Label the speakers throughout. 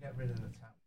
Speaker 1: Get rid of the tap.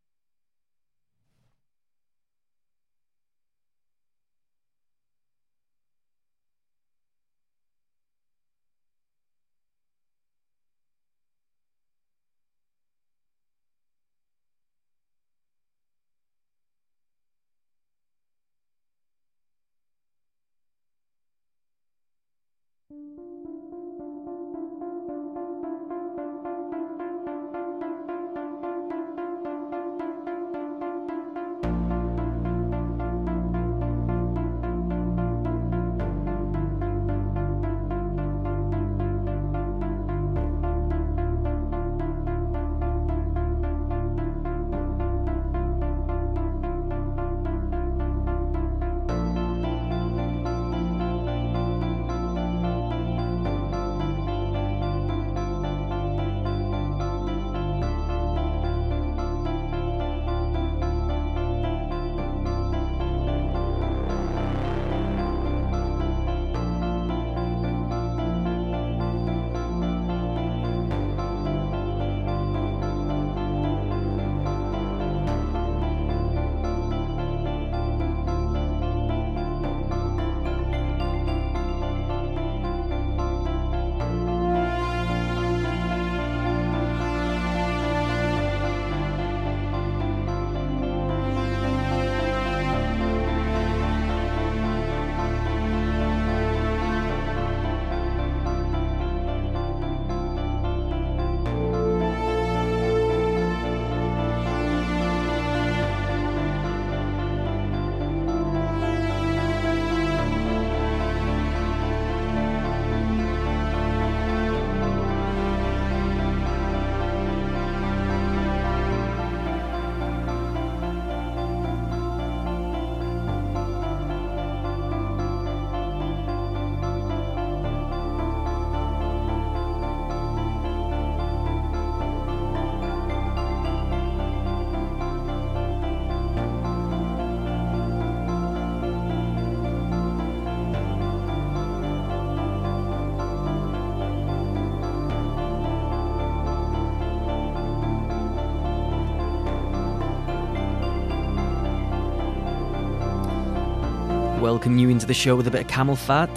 Speaker 2: Welcome you into the show with a bit of CamelPhat.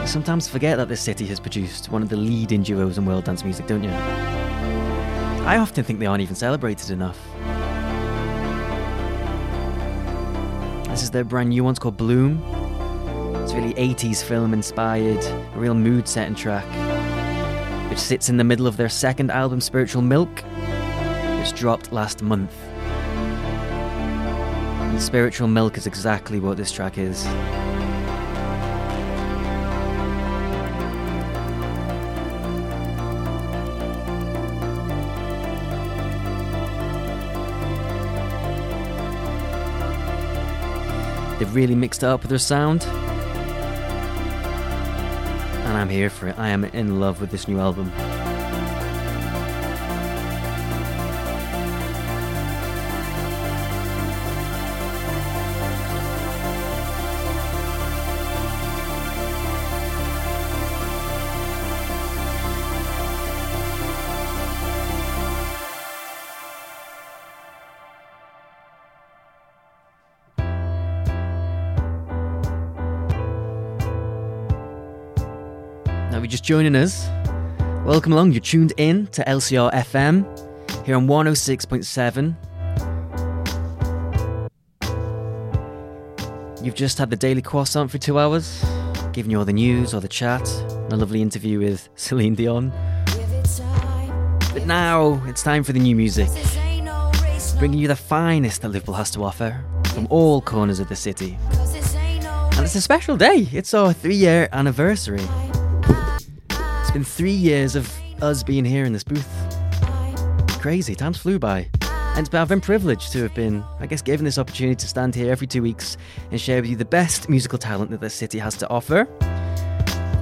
Speaker 2: I sometimes forget that this city has produced one of the leading duos in world dance music, don't you? I often think they aren't even celebrated enough. This is their brand new one, it's called Bloom. It's really 80s film inspired, a real mood setting track, which sits in the middle of their second album, Spiritual Milk, which dropped last month. Spiritual Milk is exactly what this track is. They've really mixed it up with their sound. And I'm here for it. I am in love with this new album. Joining us, welcome along. You're tuned in to LCR FM here on 106.7. You've just had the Daily Croissant for two hours, giving you all the news, all the chat, a lovely interview with Celine Dion. But now it's time for the new music, bringing you the finest that Liverpool has to offer from all corners of the city. And it's a special day, it's our three year anniversary. It's been three years of us being here in this booth. Crazy, times flew by. And I've been privileged to have been, I guess, given this opportunity to stand here every two weeks and share with you the best musical talent that this city has to offer.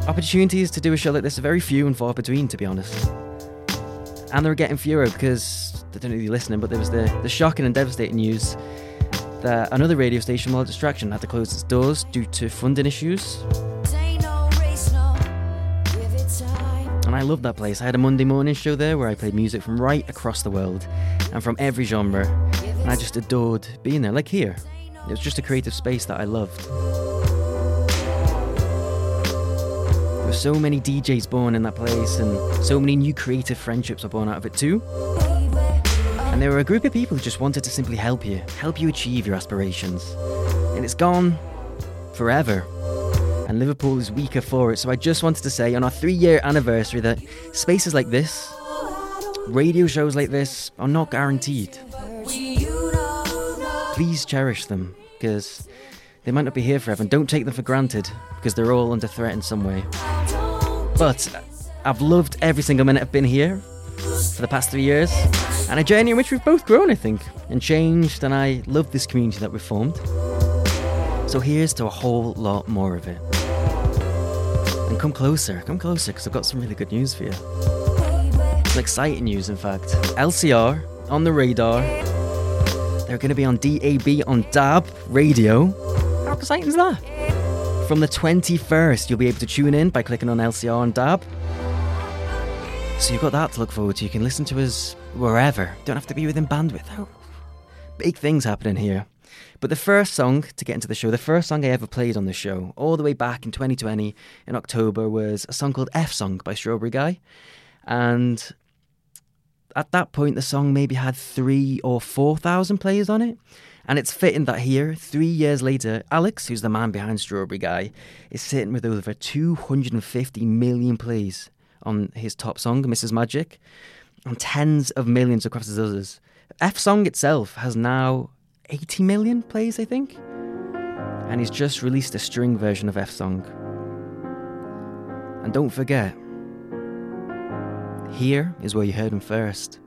Speaker 2: Opportunities to do a show like this are very few and far between, to be honest. And they're getting fewer because, I don't know if you're listening, but there was the, the shocking and devastating news that another radio station, Wild Distraction, had to close its doors due to funding issues. And I loved that place. I had a Monday morning show there where I played music from right across the world and from every genre, and I just adored being there, like here. It was just a creative space that I loved. There were so many DJs born in that place, and so many new creative friendships were born out of it too. And there were a group of people who just wanted to simply help you, help you achieve your aspirations. And it's gone forever and Liverpool is weaker for it. So I just wanted to say on our three year anniversary that spaces like this, radio shows like this, are not guaranteed. Please cherish them because they might not be here forever and don't take them for granted because they're all under threat in some way. But I've loved every single minute I've been here for the past three years and a journey in which we've both grown, I think, and changed, and I love this community that we've formed. So here's to a whole lot more of it. And come closer, come closer, because I've got some really good news for you. Some exciting news, in fact. LCR on the radar. They're going to be on DAB on DAB radio. How exciting is that? From the 21st, you'll be able to tune in by clicking on LCR on DAB. So you've got that to look forward to. You can listen to us wherever. Don't have to be within bandwidth. Big things happening here. But the first song to get into the show, the first song I ever played on the show, all the way back in 2020 in October, was a song called F Song by Strawberry Guy. And at that point, the song maybe had three or 4,000 plays on it. And it's fitting that here, three years later, Alex, who's the man behind Strawberry Guy, is sitting with over 250 million plays on his top song, Mrs. Magic, and tens of millions across his others. F Song itself has now 80 million plays, I think. And he's just released a string version of F Song. And don't forget, here is where you heard him first.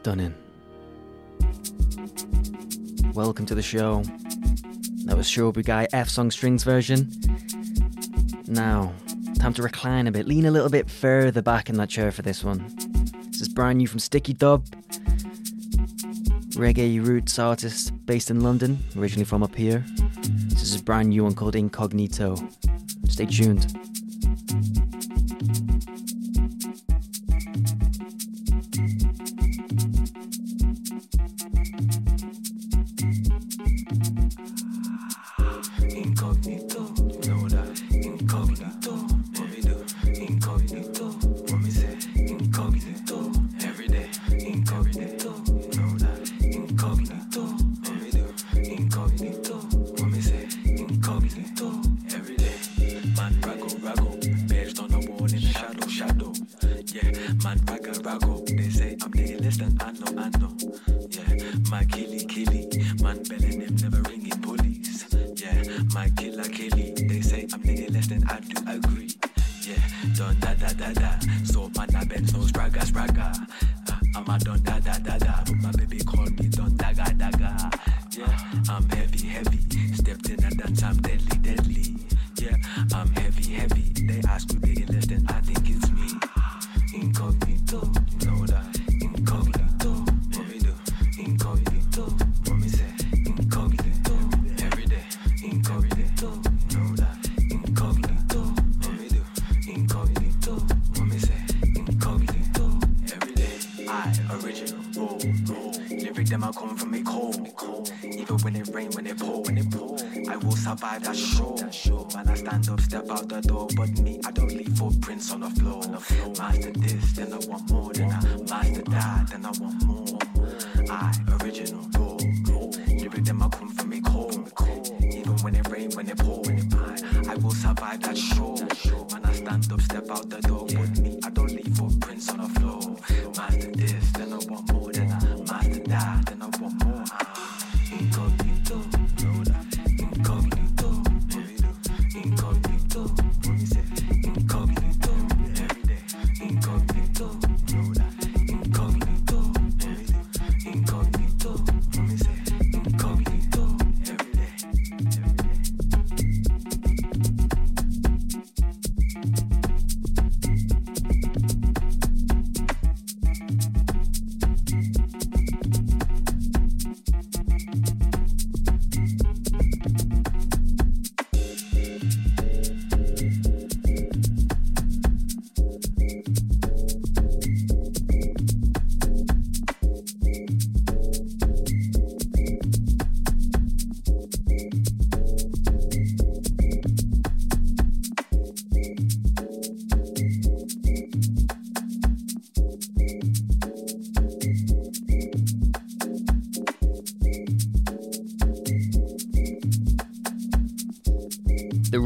Speaker 2: Stunning. Welcome to the show. That was Strawberry Guy F Song Strings version. Now, time to recline a bit, lean a little bit further back in that chair for this one. This is brand new from Sticky Dub, reggae roots artist based in London, originally from up here. This is a brand new one called Incognito. Stay tuned. stand up, step out the door. But me, I don't leave footprints on the floor. On the floor. Master this, then I want more. Then I master that, then I want more. I original raw. Lyric them I come from it cold. Even when it rain, when it pour, when it pine, I will survive that show. When I stand up, step out the door.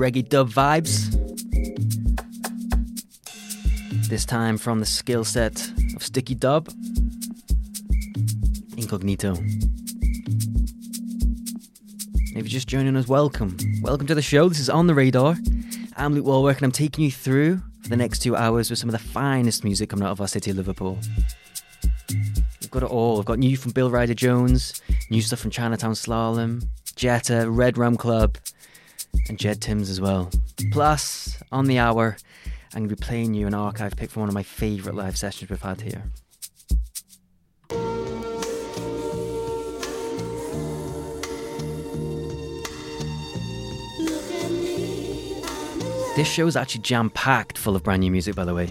Speaker 2: Reggae dub vibes. This time from the skill set of Sticky Dub, Incognito. If you're just joining us, welcome. Welcome to the show. This is On the Radar. I'm Luke Walwork and I'm taking you through for the next two hours with some of the finest music coming out of our city, of Liverpool. We've got it all. We've got new from Bill Ryder Jones, new stuff from Chinatown Slalom, Jetta, Red Rum Club, and Jed Timms as well. Plus, on the hour, I'm going to be playing you an archive pick from one of my favourite live sessions we've had here. This show is actually jam packed full of brand new music, by the way.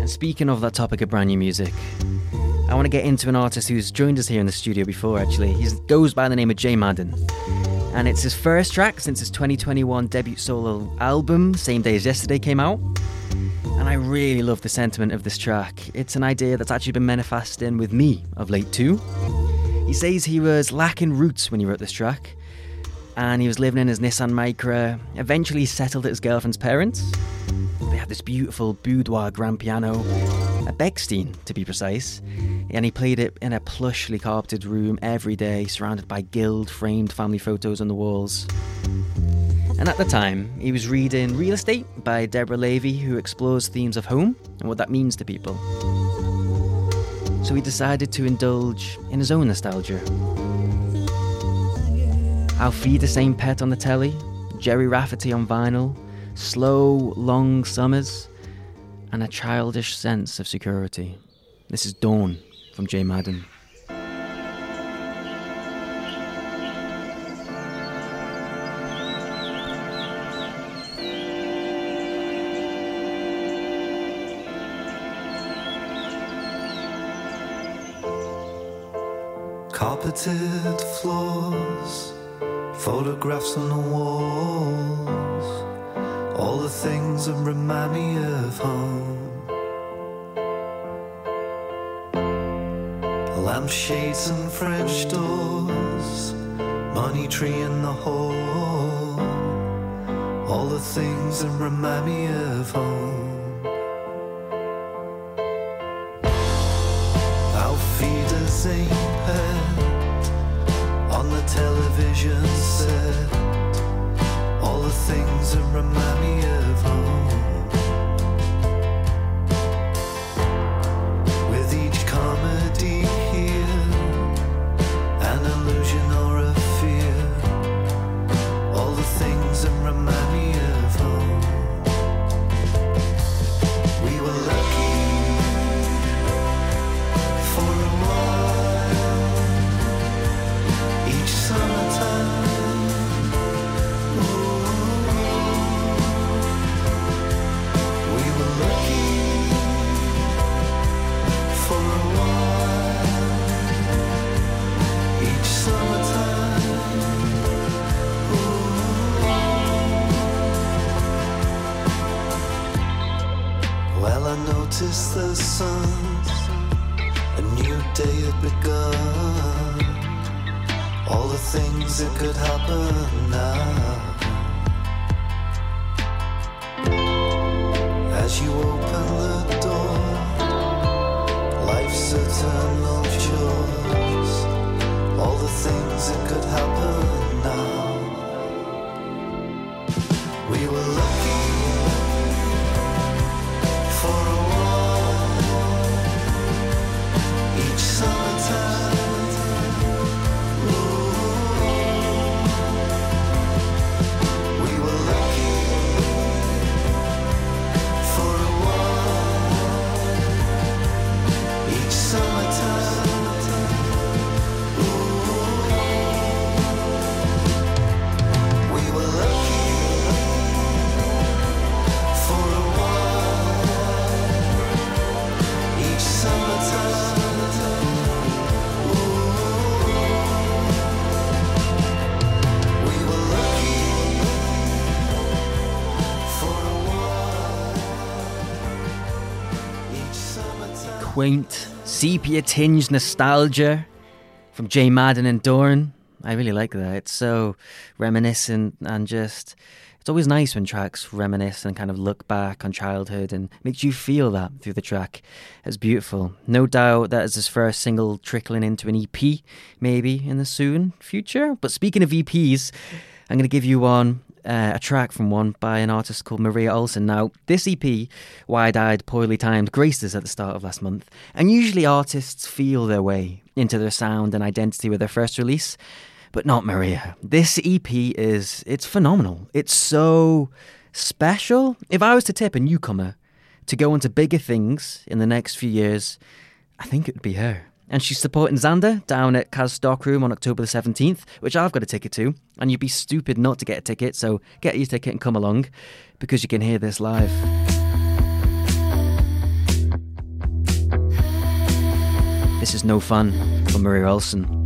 Speaker 2: And speaking of that topic of brand new music, I want to get into an artist who's joined us here in the studio before, actually. He goes by the name of Jay Madden and it's his first track since his 2021 debut solo album, Same Day as Yesterday, came out. And I really love the sentiment of this track. It's an idea that's actually been manifesting with me of late too. He says he was lacking roots when he wrote this track, and he was living in his Nissan Micra. Eventually, he settled at his girlfriend's parents. They had this beautiful boudoir grand piano, a Bechstein to be precise, and he played it in a plushly carpeted room every day, surrounded by gilt framed family photos on the walls. And at the time, he was reading Real Estate by Deborah Levy, who explores themes of home and what that means to people. so he decided to indulge in his own nostalgia. I'll feed the same pet on the telly, Gerry Rafferty on vinyl, slow, long summers, and a childish sense of security. This is Dawn from Jay Madden.
Speaker 1: Carpeted floors, photographs on the walls, all the things that remind me of home. Lampshades and French doors, money tree in the hall, all the things that remind me of home.
Speaker 2: Quaint, sepia tinged nostalgia from Jay Madden and Dawn. I really like that. It's so reminiscent and just. It's always nice when tracks reminisce and kind of look back on childhood and makes you feel that through the track. It's beautiful. No doubt that is his first single trickling into an EP, maybe in the soon future. But speaking of EPs, I'm going to give you one uh, a track from one by an artist called Maria Olsen. Now, this EP, Wide Eyed, Poorly Timed, graced us at the start of last month. And usually artists feel their way into their sound and identity with their first release, but not Maria. This EP is, it's phenomenal. It's so special. If I was to tip a newcomer to go into bigger things in the next few years, I think it would be her. And she's supporting Xander down at Kaz Stockroom on October the 17th, which I've got a ticket to. And you'd be stupid not to get a ticket, so get your ticket and come along because you can hear this live. This is no fun for Maria Olsen.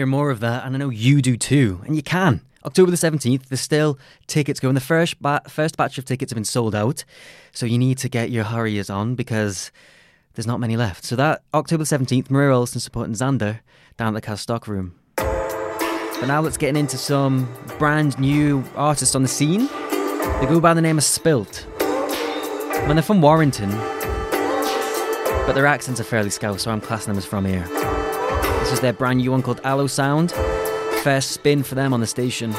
Speaker 2: Hear more of that, and I know you do too, and you can. October the 17th, there's still tickets going. The first, ba- first batch of tickets have been sold out, so you need to get your hurriers on because there's not many left. So that October the 17th, Maria Olsen supporting Xander down at the Kaz Stockroom. But now let's get into some brand new artists on the scene. They go by the name of Spilt. When they're from Warrington, but their accents are fairly scouse, so I'm classing them as from here. This is their brand new one called Aloe Sound. First spin for them on the station.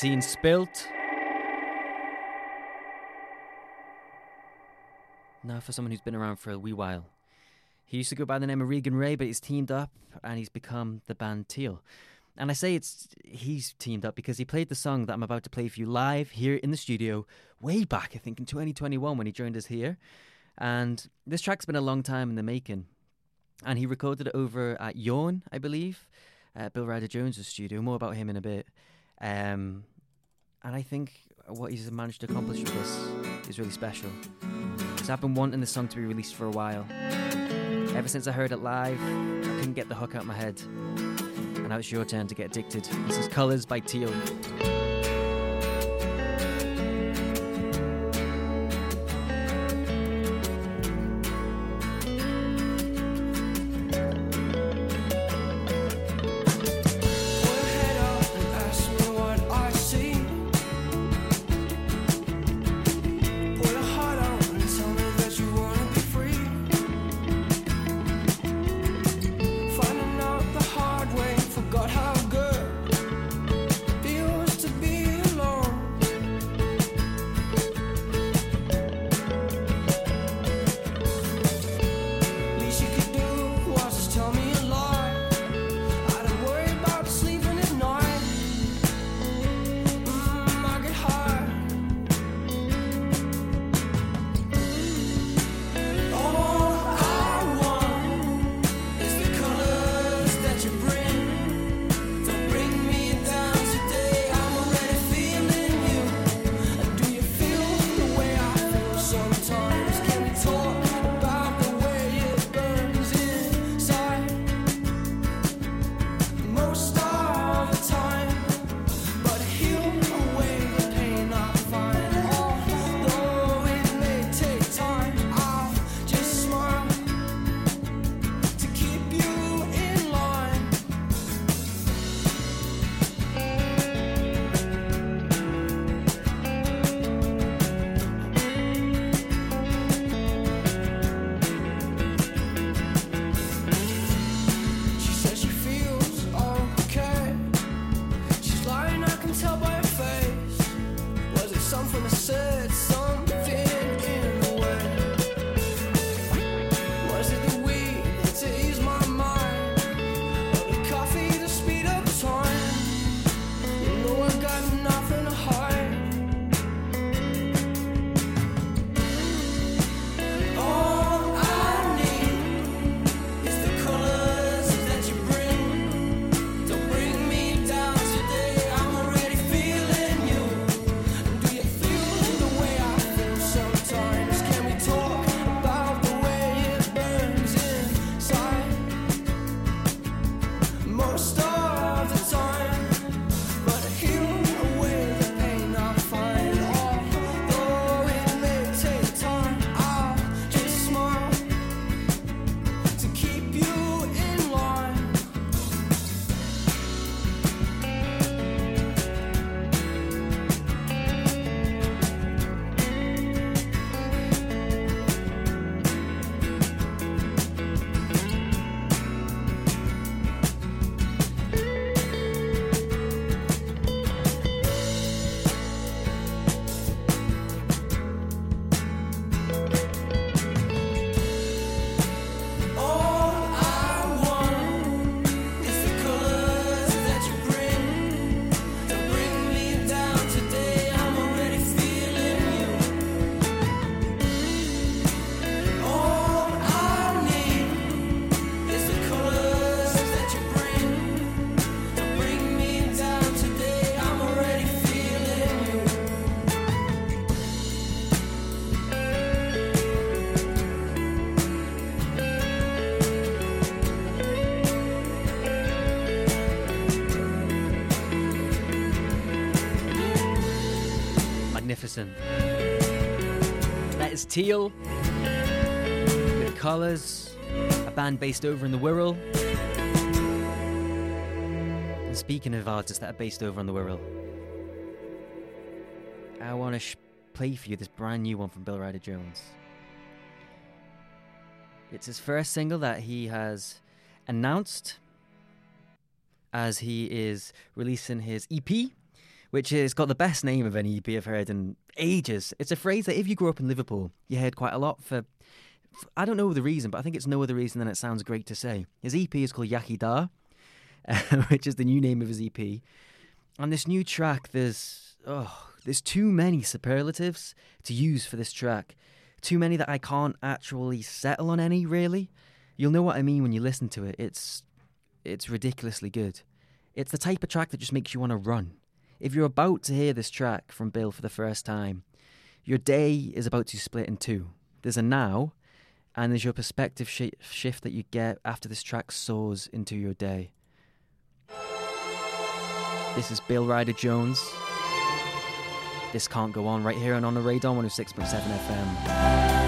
Speaker 2: Scene, Spilt. Now for someone who's been around for a wee while. He used to go by the name of Regan Ray, but he's teamed up and he's become the band Teal. And I say it's he's teamed up because he played the song that I'm about to play for you live here in the studio way back, I think in 2021 when he joined us here. And this track's been a long time in the making. And he recorded it over at Yawn, I believe, at Bill Ryder Jones' studio. More about him in a bit. Um, and I think what he's managed to accomplish with this is really special. Because I've been wanting this song to be released for a while. Ever since I heard it live, I couldn't get the hook out of my head. And now it's your turn to get addicted. This is Colours by Teal. Teal with Colours, a band based over in the Wirral. And speaking of artists that are based over in the Wirral, I want to sh- play for you this brand new one from Bill Ryder Jones. It's his first single that he has announced as he is releasing his EP, which has got the best name of any EP I've heard in ages. It's a phrase that if you grew up in Liverpool, you heard quite a lot for. for- I don't know the reason, but I think it's no other reason than it sounds great to say. His EP is called Iechyd Da, which is the new name of his EP. On this new track, there's oh, there's too many superlatives to use for this track. Too many that I can't actually settle on any. Really, you'll know what I mean when you listen to it. It's it's ridiculously good. It's the type of track that just makes you want to run. If you're about to hear this track from Bill for the first time, your day is about to split in two. There's a now, and there's your perspective shi shift that you get after this track soars into your day. This is Bill Ryder Jones. This can't go on right here and on the Radar 106.7 FM.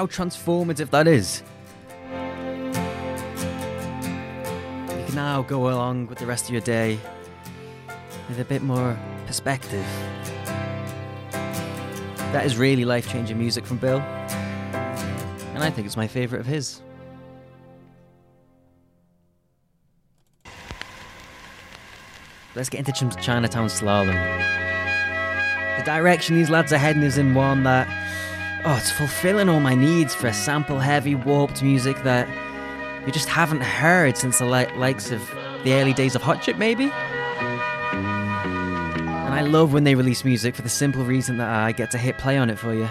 Speaker 2: How transformative that is? You can now go along with the rest of your day with a bit more perspective. That is really life changing music from Bill, and I think it's my favourite of his. Let's get into Ch- Chinatown Slalom. The direction these lads are heading is in one that, oh, it's fulfilling all my needs for a sample heavy, warped music that you just haven't heard since the li- likes of the early days of Hot Chip, maybe? And I love when they release music for the simple reason that I get to hit play on it for you.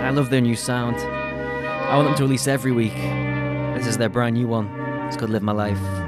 Speaker 2: I love their new sound. I want them to release every week. This is their brand new one. It's called Live My Life.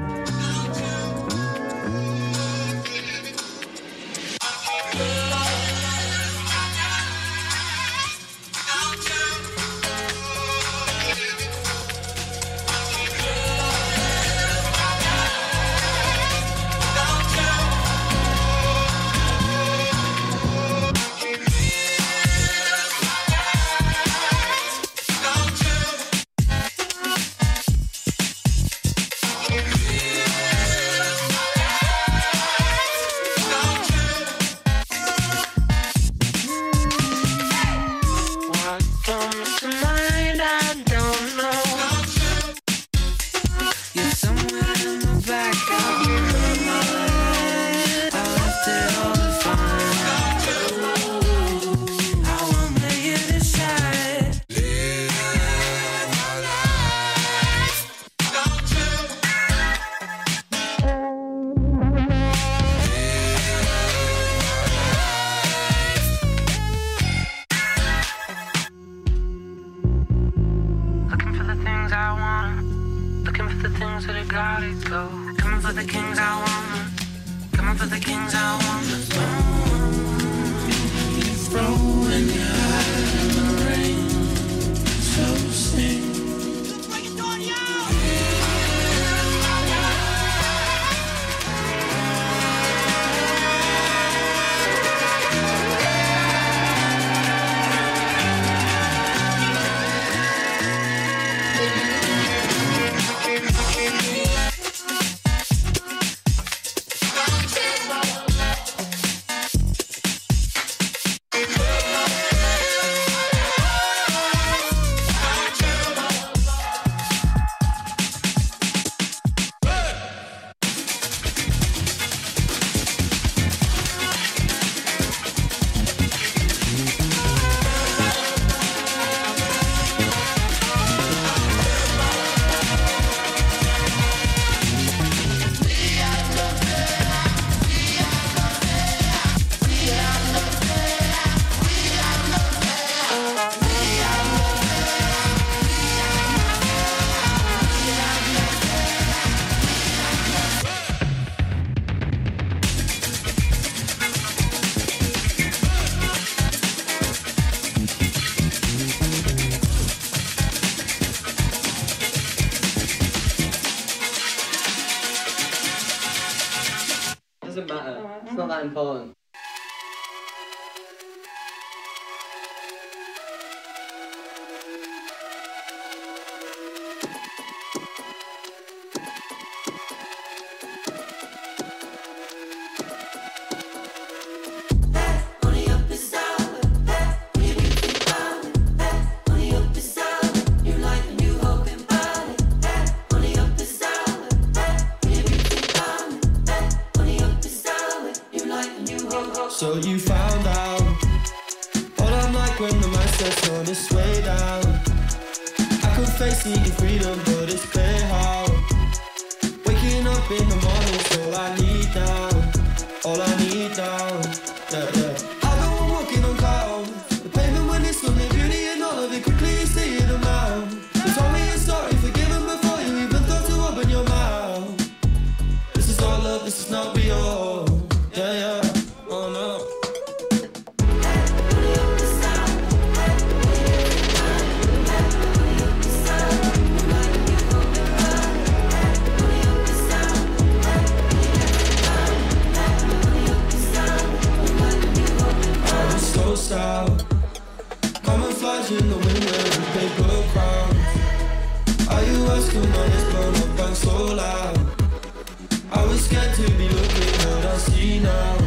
Speaker 3: Scared to be looking, but I see now.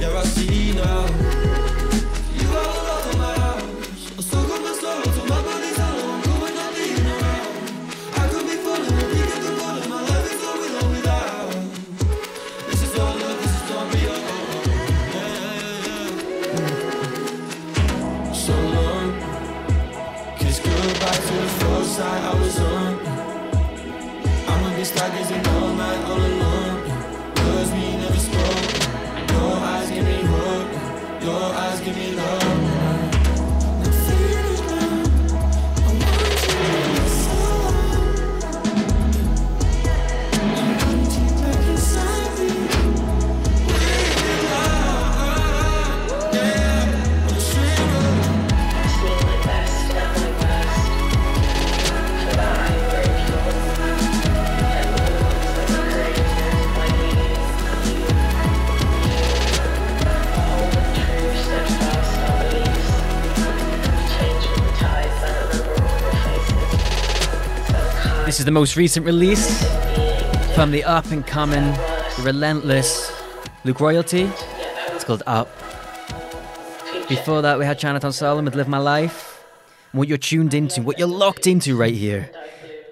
Speaker 3: Yeah, I see now. Is the
Speaker 2: most recent release from the up and coming, relentless Luke Royalty. It's called Up. Before that, we had Chinatown Slalom with Live My Life. What you're tuned into, what you're locked into right here,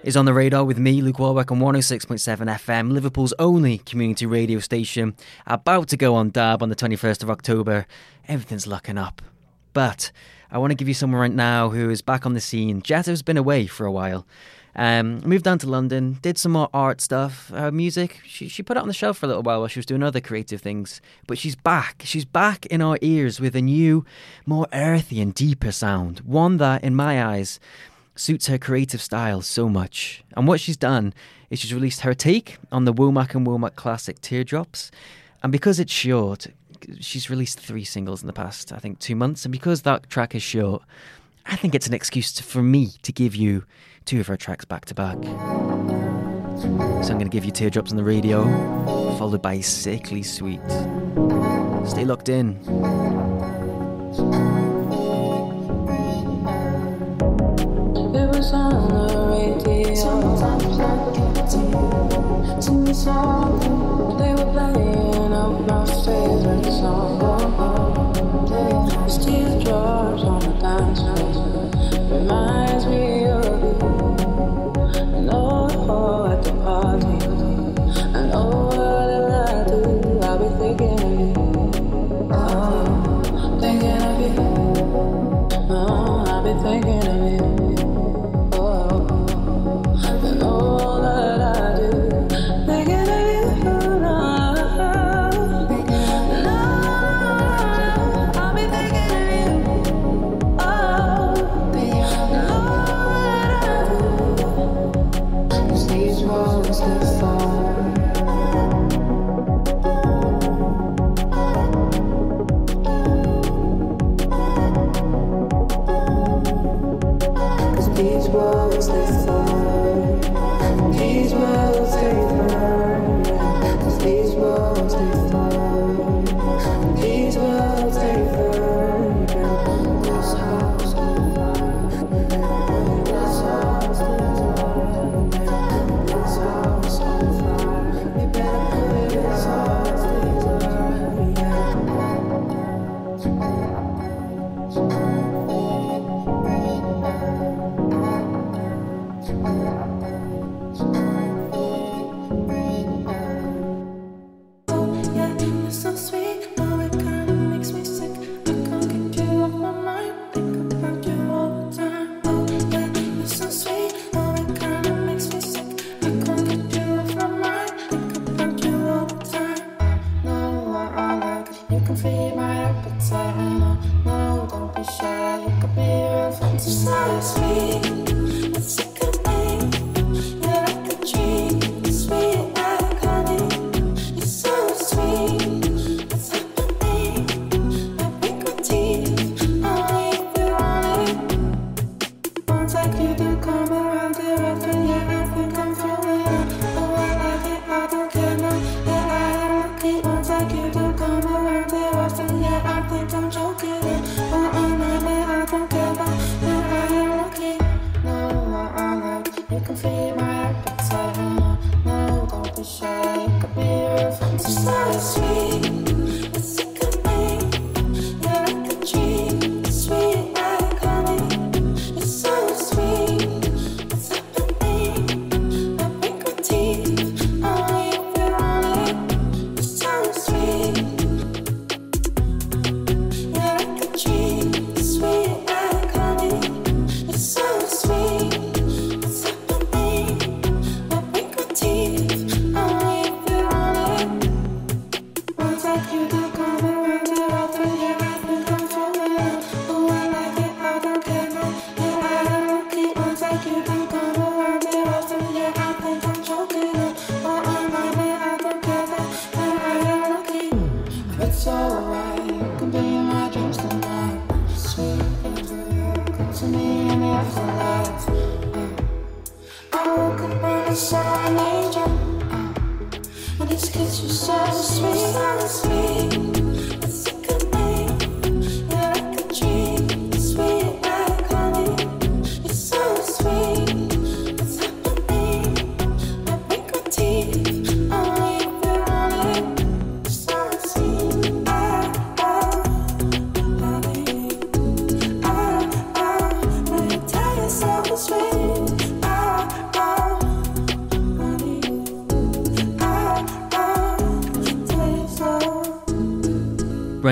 Speaker 2: is on the radar with me, Luke Warwick, on 106.7 FM, Liverpool's only community radio station. About to go on DAB on the 21st of October. Everything's looking up. But I want to give you someone right now who is back on the scene. Jetta's been away for a while. Um, moved down to London, did some more art stuff, uh, music. She, she put it on the shelf for a little while while she was doing other creative things. But she's back. She's back in our ears with a new, more earthy and deeper sound. One that, in my eyes, suits her creative style so much. And what she's done is she's released her take on the Womack and Womack classic Teardrops. And because it's short, she's released three singles in the past, I think, two months. And because that track is short, I think it's an excuse to, for me to give you two of her tracks back to back. So I'm going to give you Teardrops on the radio, followed by Sickly Sweet. Stay locked in.
Speaker 4: They were playing out my favorite song. Teardrops on the dance floor.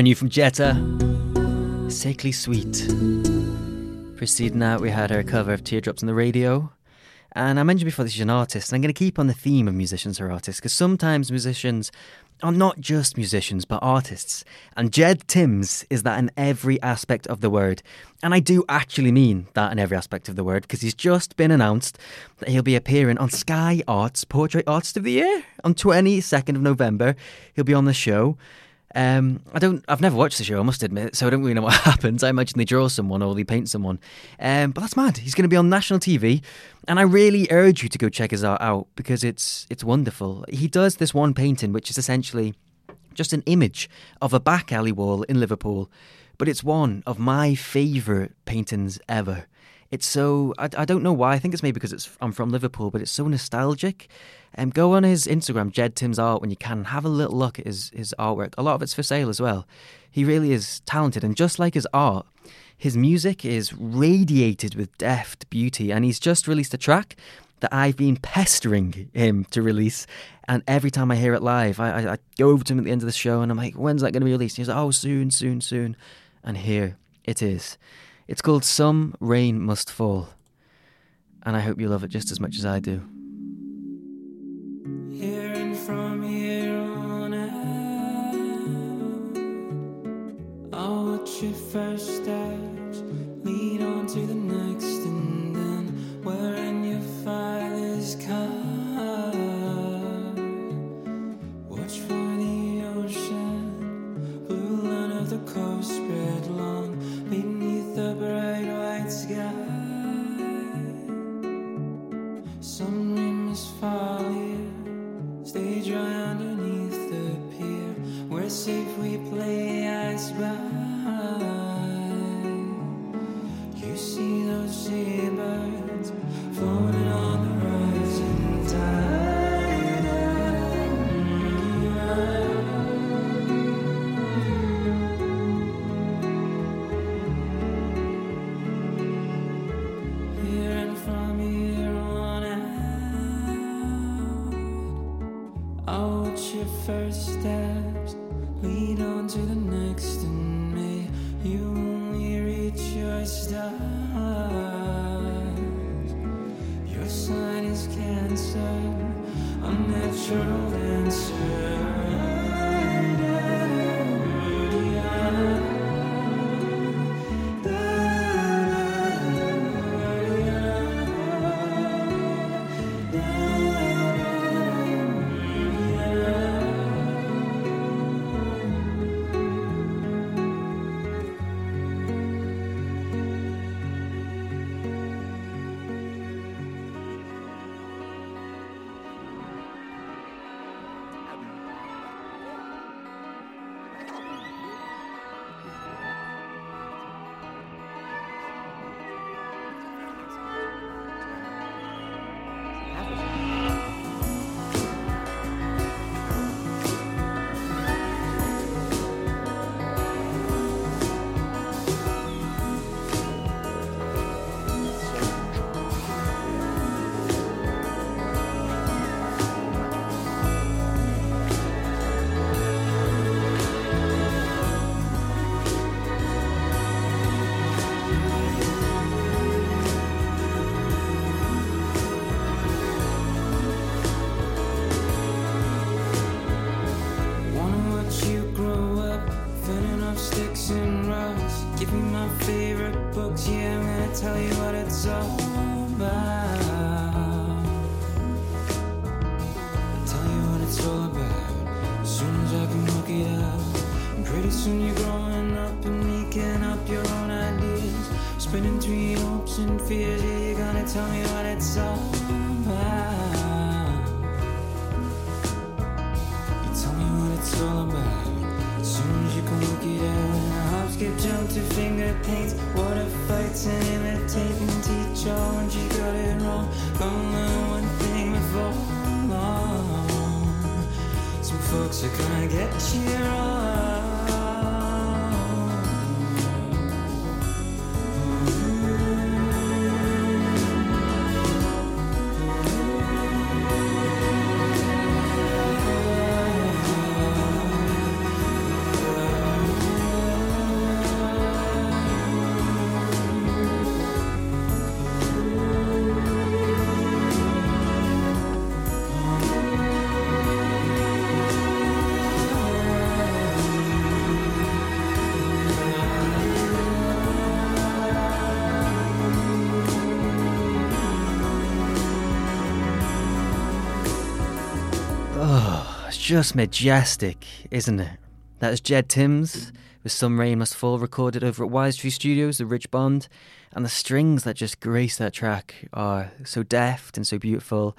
Speaker 2: New from Jetta. Sickly Sweet. Preceding that, we had her cover of Teardrops on the Radio. And I mentioned before, this is an artist, and I'm going to keep on the theme of musicians or artists, because sometimes musicians are not just musicians, but artists. And Jed Timms is that in every aspect of the word. And I do actually mean that in every aspect of the word, because he's just been announced that he'll be appearing on Sky Arts Portrait Artist of the Year on 22nd of November. He'll be on the show. Um, I don't. I've never watched the show. I must admit, so I don't really know what happens. I imagine they draw someone or they paint someone. Um, but that's mad. He's going to be on national TV, and I really urge you to go check his art out because it's it's wonderful. He does this one painting, which is essentially just an image of a back alley wall in Liverpool, but it's one of my favourite paintings ever. It's so I, I don't know why. I think it's maybe because it's I'm from Liverpool, but it's so nostalgic. Um, go on his Instagram, Jed Timms Art, when you can. Have a little look at his his artwork. A lot of it's for sale as well. He really is talented, and just like his art, his music is radiated with deft beauty. And he's just released a track that I've been pestering him to release. And every time I hear it live, I, I, I go over to him at the end of the show and I'm like, when's that going to be released? And he's like, oh, soon, soon, soon. And here it is. It's called Some Rain Must Fall. And I hope you love it just as much as I do.
Speaker 5: Your first steps lead on to the see tell me what it's all about. You tell me what it's all about. Soon as you can work it out. And I hop, skip, jump to finger paints. Water fights and imitate and teach all when she got it wrong. Gonna learn one thing before long. Some folks are gonna get you wrong.
Speaker 2: Just majestic, isn't it? That is Jed Timms with Some Rain Must Fall, recorded over at Wise Tree Studios, the Rich Bond. And the strings that just grace that track are so deft and so beautiful.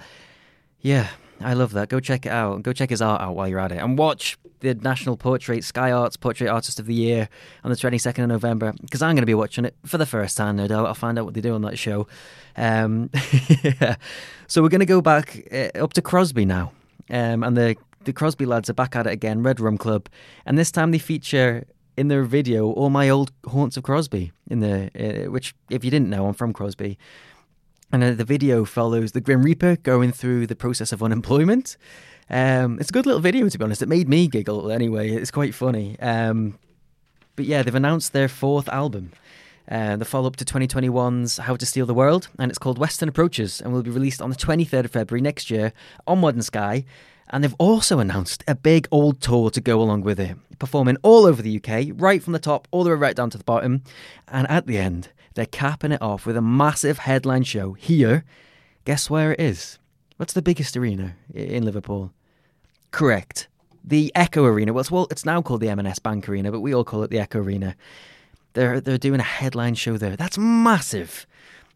Speaker 2: Yeah, I love that. Go check it out. Go check his art out while you're at it. And watch the National Portrait Sky Arts Portrait Artist of the Year on the 22nd of November because I'm going to be watching it for the first time, no doubt. I'll find out what they do on that show. Um, yeah. So we're going to go back uh, up to Crosby now. Um, and the, the Crosby lads are back at it again, Red Rum Club. And this time they feature in their video all my old haunts of Crosby, in the uh, which, if you didn't know, I'm from Crosby. And uh, the video follows the Grim Reaper going through the process of unemployment. Um, it's a good little video, to be honest. It made me giggle anyway. It's quite funny. Um, but yeah, they've announced their fourth album, uh, the follow up to 2021's How to Steal the World, and it's called Western Approaches and will be released on the 23rd of February next year on Modern Sky. And they've also announced a big old tour to go along with it, performing all over the UK, right from the top all the way right down to the bottom. And at the end, they're capping it off with a massive headline show here. Guess where it is? What's the biggest arena in Liverpool? Correct. The Echo Arena. Well, it's, well, it's now called the M&S Bank Arena, but we all call it the Echo Arena. They're they're doing a headline show there. That's massive.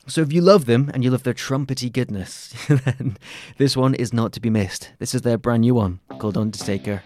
Speaker 2: So if you love them and you love their trumpety goodness, then this one is not to be missed. This is their brand new one called
Speaker 1: Undertaker.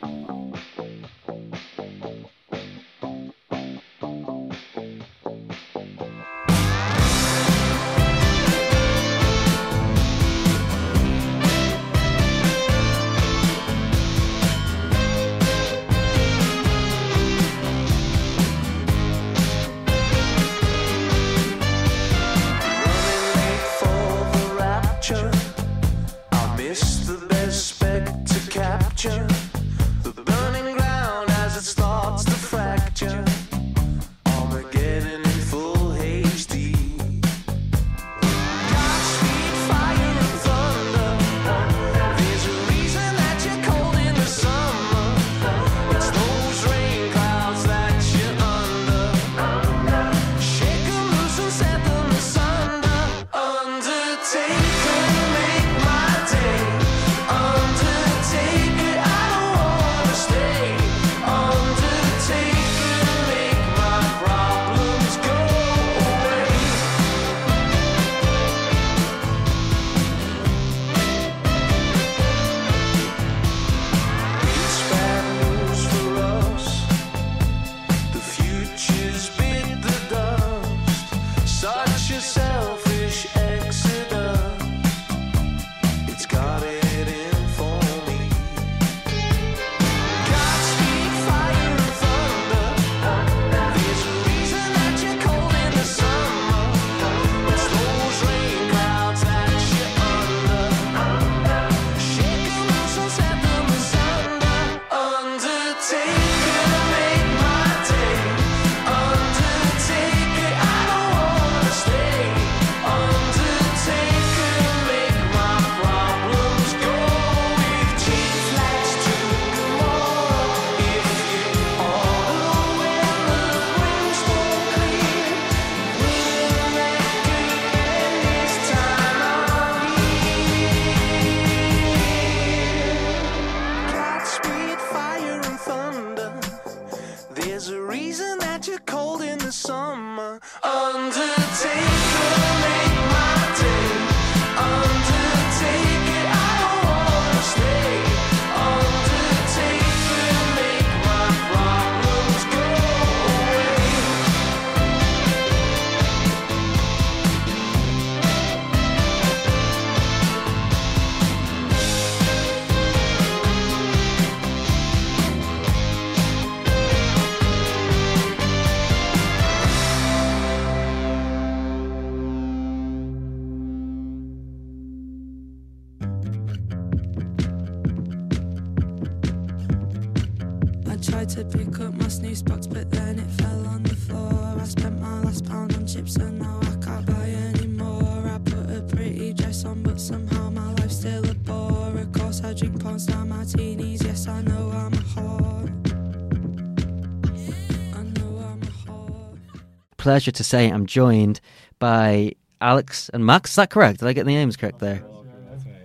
Speaker 2: Pleasure to say I'm joined by Alex and Max. Is that correct? Did I get the names correct there?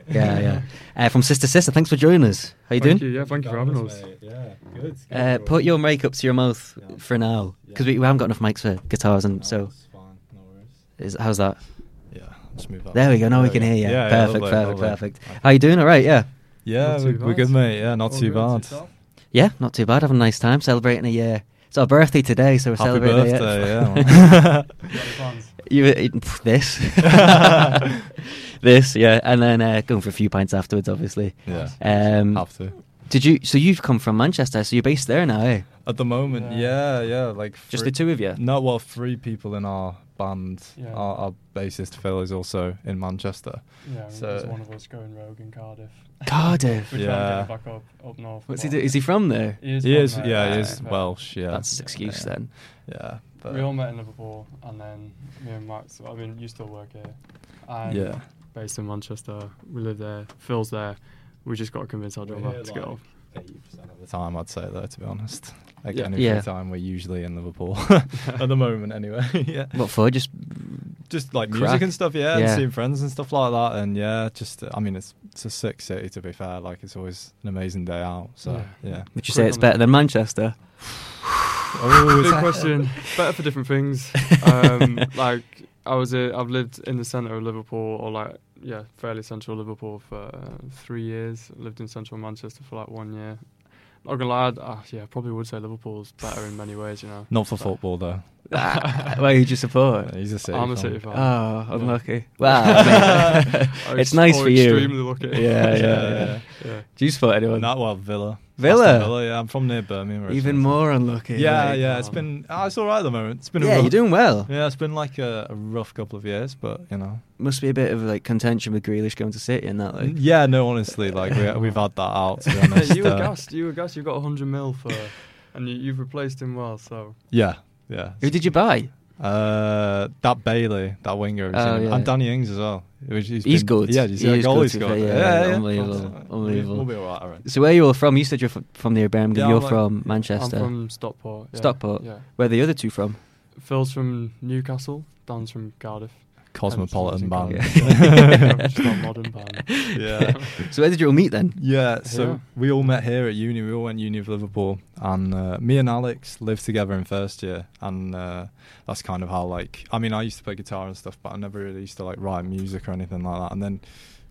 Speaker 2: Yeah, yeah. Uh, from Sister Sister, thanks for joining us. How you
Speaker 6: Thank
Speaker 2: doing?
Speaker 6: you, yeah, thank you for having us.
Speaker 7: Yeah, good.
Speaker 2: Uh, put your mic up to your mouth for now, because we, we haven't got enough mics for guitars, and so No is how's that?
Speaker 7: Yeah, just move that.
Speaker 2: There we go. Now we
Speaker 7: There
Speaker 2: can
Speaker 7: we go.
Speaker 2: hear you.
Speaker 7: Yeah, yeah,
Speaker 2: perfect,
Speaker 7: lovely,
Speaker 2: perfect,
Speaker 7: lovely.
Speaker 2: perfect. How you doing? All right, yeah.
Speaker 7: Yeah,
Speaker 6: Not too
Speaker 7: we, we're good, mate. Yeah, not
Speaker 6: All
Speaker 7: too bad.
Speaker 6: Yourself?
Speaker 2: Yeah, not too bad. Having a nice time celebrating a year. It's our birthday today, so we're
Speaker 7: Happy
Speaker 2: celebrating.
Speaker 7: birthday,
Speaker 2: it.
Speaker 7: yeah.
Speaker 6: You
Speaker 2: uh, pff, this, this, yeah, and then uh, going for a few pints afterwards, obviously.
Speaker 7: yeah,
Speaker 2: Um,
Speaker 7: have to.
Speaker 2: Did you? So you've come from Manchester, so you're based there now, eh?
Speaker 7: At the moment, yeah, yeah, like
Speaker 2: Just the two of you.
Speaker 7: No, well, three people in our band.
Speaker 6: Yeah.
Speaker 7: Our, our bassist Phil is also in Manchester.
Speaker 6: Yeah,
Speaker 7: So-
Speaker 6: there's one of us going rogue in Cardiff.
Speaker 2: Cardiff.
Speaker 6: We're
Speaker 7: Yeah.
Speaker 6: trying to get back up, up north.
Speaker 2: What's he do? Is he from there?
Speaker 6: He is,
Speaker 7: He
Speaker 6: from
Speaker 7: is,
Speaker 6: there,
Speaker 7: yeah, he is
Speaker 6: but
Speaker 7: Welsh. Yeah,
Speaker 2: That's his excuse
Speaker 7: yeah,
Speaker 2: then.
Speaker 7: Yeah, but
Speaker 6: We all met in Liverpool, and then me and Max. I mean, you still work here. I'm
Speaker 7: Yeah.
Speaker 6: based in Manchester. We live there. Phil's there. We just got to convince our
Speaker 7: We're
Speaker 6: drummer
Speaker 7: here,
Speaker 6: to get
Speaker 7: like,
Speaker 6: off.
Speaker 7: eighty percent of the time, I'd say though, to be honest. Like
Speaker 6: Yeah.
Speaker 7: any
Speaker 2: Yeah.
Speaker 7: free time, we're usually in Liverpool at the moment, anyway. yeah,
Speaker 2: What for? Just
Speaker 7: just like
Speaker 2: Crack.
Speaker 7: music and stuff. Yeah,
Speaker 2: Yeah.
Speaker 7: and seeing friends and stuff like that. And yeah, just I mean, it's it's a sick city to be fair. Like it's always an amazing day out. So
Speaker 6: Yeah.
Speaker 7: yeah.
Speaker 2: would you say it's better than Manchester?
Speaker 7: Oh,
Speaker 6: Big question. Better for different things. Um, like I was, uh, I've lived in the centre of Liverpool, or like yeah, fairly central Liverpool for uh, three years. Lived in central Manchester for like one year. Not gonna lie, uh, yeah, probably would say Liverpool's better in many ways. You know,
Speaker 7: Not for
Speaker 6: So-
Speaker 7: football though.
Speaker 2: Where who'd you support?
Speaker 7: He's a city.
Speaker 6: I'm a. City fan.
Speaker 2: Oh,
Speaker 6: Yeah.
Speaker 2: unlucky. Well, I mean, it's nice for you.
Speaker 6: Extremely lucky.
Speaker 2: Yeah, yeah,
Speaker 7: Yeah,
Speaker 2: yeah.
Speaker 6: yeah.
Speaker 2: Do you support anyone?
Speaker 7: Not well, Villa.
Speaker 2: Villa?
Speaker 7: Aston Villa. Yeah, I'm from near Birmingham.
Speaker 2: Even more unlucky.
Speaker 7: Yeah,
Speaker 2: mate.
Speaker 7: yeah. It's been. Oh, it's all right at the moment. It's been. a
Speaker 2: Yeah,
Speaker 7: rough,
Speaker 2: you're doing well.
Speaker 7: Yeah, it's been like a, a rough couple of years, but you know.
Speaker 2: Must be a bit of like contention with Grealish going to City and that. Like,
Speaker 7: yeah, no, honestly, like we, we've had that out. To be honest.
Speaker 6: you were
Speaker 7: uh,
Speaker 6: gassed. You were gassed. You got 100 mil for, and you, you've replaced him well. So
Speaker 7: Yeah, yeah.
Speaker 2: who did you buy?
Speaker 7: Uh, that Bailey, that winger,
Speaker 2: Oh,
Speaker 7: oh,
Speaker 2: yeah.
Speaker 7: and Danny Ings as well. Which he's
Speaker 2: He's
Speaker 7: been-
Speaker 2: good.
Speaker 7: Yeah, he's, you see
Speaker 2: He
Speaker 7: that
Speaker 2: is
Speaker 7: goal
Speaker 2: good
Speaker 7: he
Speaker 2: to be
Speaker 7: scored? Yeah,
Speaker 2: yeah,
Speaker 7: yeah,
Speaker 2: unbelievable,
Speaker 7: We'll be-
Speaker 2: unbelievable.
Speaker 7: We'll be alright, I.
Speaker 2: So where are you all from? You said you're f- from near Birmingham.
Speaker 7: Yeah,
Speaker 2: you're
Speaker 7: I'm like-
Speaker 2: from Manchester.
Speaker 6: I'm from Stockport. Yeah.
Speaker 2: Stockport.
Speaker 6: Yeah.
Speaker 2: Where are the other two from?
Speaker 6: Phil's from Newcastle. Dan's from Cardiff.
Speaker 7: Cosmopolitan band.
Speaker 6: Hence the music
Speaker 2: Yeah.
Speaker 6: Modern band.
Speaker 7: yeah.
Speaker 2: So where did you all meet then?
Speaker 7: Yeah, so
Speaker 6: Yeah.
Speaker 7: we all met here at uni. We all went uni of Liverpool, and uh, me and Alex lived together in first year, and uh, that's kind of how like I mean I used to play guitar and stuff, but I never really used to like write music or anything like that. And then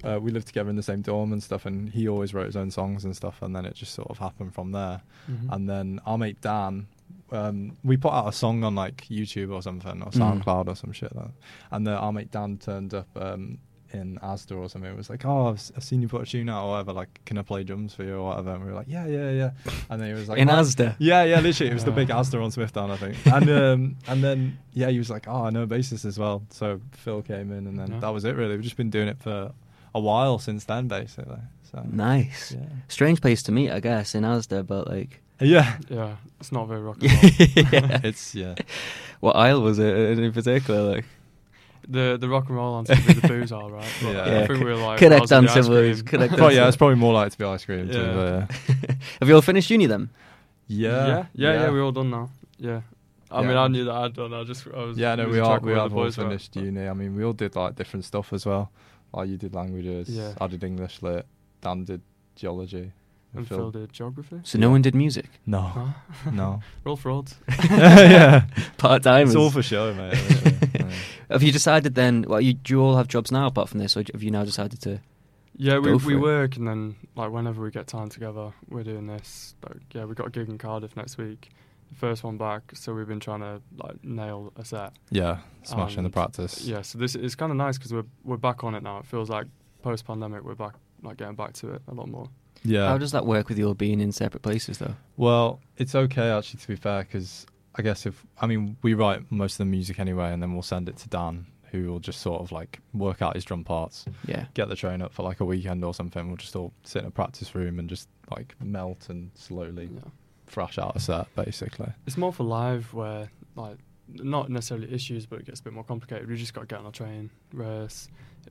Speaker 7: uh, we lived together in the same dorm and stuff, and he always wrote his own songs and stuff, and then it just sort of happened from there.
Speaker 6: Mhm.
Speaker 7: And then our mate Dan. Um, we put out a song on like YouTube or something or
Speaker 2: Mm.
Speaker 7: SoundCloud or some shit like. And uh, our mate Dan turned up um, in Asda or something. It was like, oh, I've, s- I've seen you put a tune out or whatever. Like, can I play drums for you or whatever? And we were like, yeah, yeah, yeah. And then he was like,
Speaker 2: In
Speaker 7: "Oh."
Speaker 2: Asda?
Speaker 7: Yeah, yeah, literally. It was the big Asda on Smithdown, I think. And um, and then yeah, he was like, oh, I know a bassist as well. So Phil came in, and then
Speaker 6: Yeah.
Speaker 7: that was it. Really, we've just been doing it for a while since then, basically. So
Speaker 2: Nice.
Speaker 7: yeah,
Speaker 2: Strange place to meet, I guess, in Asda, but like.
Speaker 7: Yeah.
Speaker 6: Yeah, it's not very rock and roll.
Speaker 2: yeah.
Speaker 7: It's yeah.
Speaker 2: What aisle was it in particular? Like,
Speaker 6: the the rock and roll answer would be the booze, all right. But
Speaker 7: Yeah.
Speaker 6: I
Speaker 2: Yeah,
Speaker 6: think we were like
Speaker 2: correct
Speaker 6: bars of the
Speaker 2: answer
Speaker 6: ice
Speaker 2: was
Speaker 6: cream.
Speaker 2: correct
Speaker 7: Oh yeah, it's probably more like to be ice cream too.
Speaker 6: Yeah.
Speaker 7: But, yeah.
Speaker 2: Have you all finished uni then?
Speaker 7: Yeah,
Speaker 6: yeah, yeah, yeah, We're all done now. Yeah. I
Speaker 7: Yeah.
Speaker 6: mean, I knew that I'd done. I just, I was.
Speaker 7: Yeah, no, we are. We
Speaker 6: where
Speaker 7: have all
Speaker 6: boys were.
Speaker 7: finished uni. I mean, we all did like different stuff as well. Like you did languages.
Speaker 6: Yeah.
Speaker 7: I did English lit. Dan did geology.
Speaker 6: And Phil did geography.
Speaker 2: So no one did music?
Speaker 7: No,
Speaker 6: Huh?
Speaker 7: no.
Speaker 6: We're frauds.
Speaker 7: yeah,
Speaker 2: Part timers.
Speaker 7: it's all for show, mate. Yeah.
Speaker 2: Have you decided then? Well, you, do you all have jobs now apart from this, or have you now decided to?
Speaker 6: Yeah, we
Speaker 2: Go for
Speaker 6: we
Speaker 2: it.
Speaker 6: work and then like whenever we get time together, we're doing this. Like, yeah, we got a gig in Cardiff next week, the first one back. So we've been trying to like nail a set.
Speaker 7: yeah, smashing the practice.
Speaker 6: Yeah, so this is kind of nice because we're we're back on it now. It feels like post pandemic we're back like getting back to it a lot more.
Speaker 7: Yeah.
Speaker 2: How does that work with you all being in separate places though?
Speaker 7: Well, it's okay actually to be fair because I guess if I mean we write most of the music anyway, and then we'll send it to Dan, who will just sort of like work out his drum parts,
Speaker 2: Yeah.
Speaker 7: get the train up for like a weekend or something. We'll just all sit in a practice room and just like melt and slowly
Speaker 6: Yeah.
Speaker 7: thrash out a set, basically.
Speaker 6: It's more for live where like not necessarily issues, but it gets a bit more complicated. We just got to get on a train, rehearse.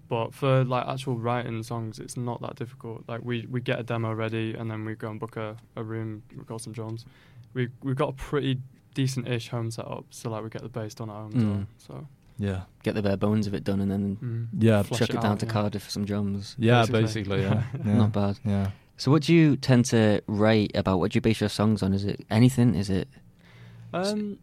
Speaker 6: But for like actual writing songs, it's not that difficult. Like we, we get a demo ready and then we go and book a, a room, record some drums. We we've got a pretty decent-ish home setup, so like we get the bass done at home as well.
Speaker 2: Mm.
Speaker 6: So
Speaker 7: Yeah.
Speaker 2: get the bare bones of it done, and then
Speaker 6: Mm.
Speaker 7: Yeah.
Speaker 2: Chuck
Speaker 6: it
Speaker 2: it, down
Speaker 6: out,
Speaker 2: to
Speaker 6: yeah.
Speaker 2: Cardiff for some drums.
Speaker 7: Yeah,
Speaker 6: Basically.
Speaker 7: basically, yeah. yeah.
Speaker 2: Not bad.
Speaker 7: Yeah.
Speaker 2: So, what do you tend to write about? What do you base your songs on? Is it anything? Is it?
Speaker 6: Um,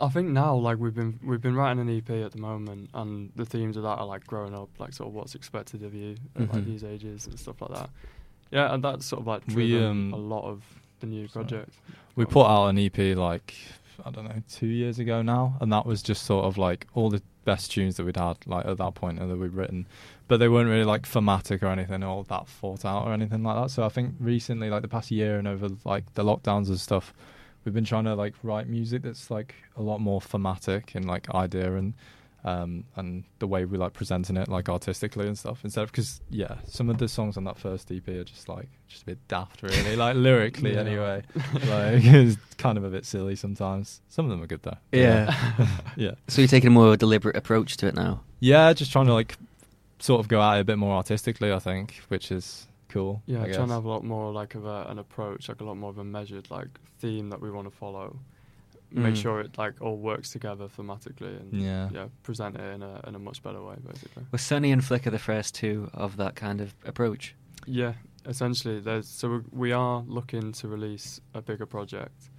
Speaker 6: I think now, like we've been we've been writing an EP at the moment, and the themes of that are like growing up, like sort of what's expected of you at like
Speaker 2: Mhm.
Speaker 6: these ages and stuff like that. Yeah, and that's sort of like
Speaker 7: We,
Speaker 6: driven
Speaker 7: um,
Speaker 6: a lot of the new
Speaker 7: sorry.
Speaker 6: project.
Speaker 7: We put out an EP like I don't know two years ago now, and that was just sort of like all the best tunes that we'd had like at that point and that we'd written, but they weren't really like thematic or anything or that thought out or anything like that. So I think recently, like the past year and over like the lockdowns and stuff, we've been trying to like write music that's like a lot more thematic and like idea and um and the way we like presenting it like artistically and stuff instead of because yeah some of the songs on that first ep are just like just a bit daft really like lyrically
Speaker 6: Yeah.
Speaker 7: anyway like it's kind of a bit silly sometimes some of them are good though
Speaker 2: Yeah.
Speaker 7: yeah
Speaker 2: So you're taking a more deliberate approach to it now.
Speaker 7: yeah just trying to like sort of go at it a bit more artistically i think which is cool
Speaker 6: Yeah,
Speaker 7: I
Speaker 6: trying to have a lot more like of a, an approach, like a lot more of a measured like theme that we want to follow. Make
Speaker 2: Mm.
Speaker 6: sure it like all works together thematically and
Speaker 7: Yeah.
Speaker 6: yeah, present it in a in a much better way, basically.
Speaker 2: Was Sunny and Flicker the first two of that kind of approach?
Speaker 6: Yeah, essentially. There's so we, we are looking to release a bigger project,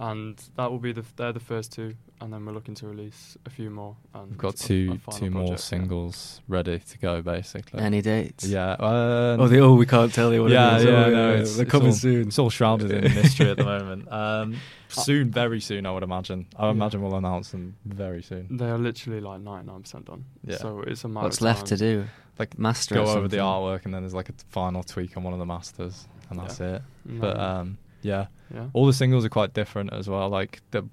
Speaker 6: and that will be the they're the first two, and then we're looking to release a few more. And
Speaker 7: we've got
Speaker 6: a- a
Speaker 7: two two more
Speaker 6: project, yeah.
Speaker 7: singles ready to go basically
Speaker 2: Any dates?
Speaker 7: yeah uh,
Speaker 2: Oh, they, oh, we can't tell you what
Speaker 7: yeah,
Speaker 2: it is.
Speaker 7: yeah,
Speaker 2: Oh,
Speaker 7: no,
Speaker 2: yeah,
Speaker 7: it's,
Speaker 2: they're
Speaker 7: it's
Speaker 2: coming
Speaker 7: all,
Speaker 2: soon.
Speaker 7: It's all shrouded in mystery at the moment. Um, soon, very soon, I would imagine. I
Speaker 6: Yeah.
Speaker 7: imagine we'll announce them very soon.
Speaker 6: They are literally like ninety nine percent done.
Speaker 7: Yeah.
Speaker 6: So it's a matter
Speaker 2: What's
Speaker 6: of
Speaker 2: left to do?
Speaker 7: Like
Speaker 2: Master
Speaker 7: Go
Speaker 2: or
Speaker 7: over the artwork, and then there's like a final tweak on one of the masters, and
Speaker 6: Yeah.
Speaker 7: that's it.
Speaker 6: No,
Speaker 7: But um, yeah,
Speaker 6: yeah.
Speaker 7: all the singles are quite different as well. Like the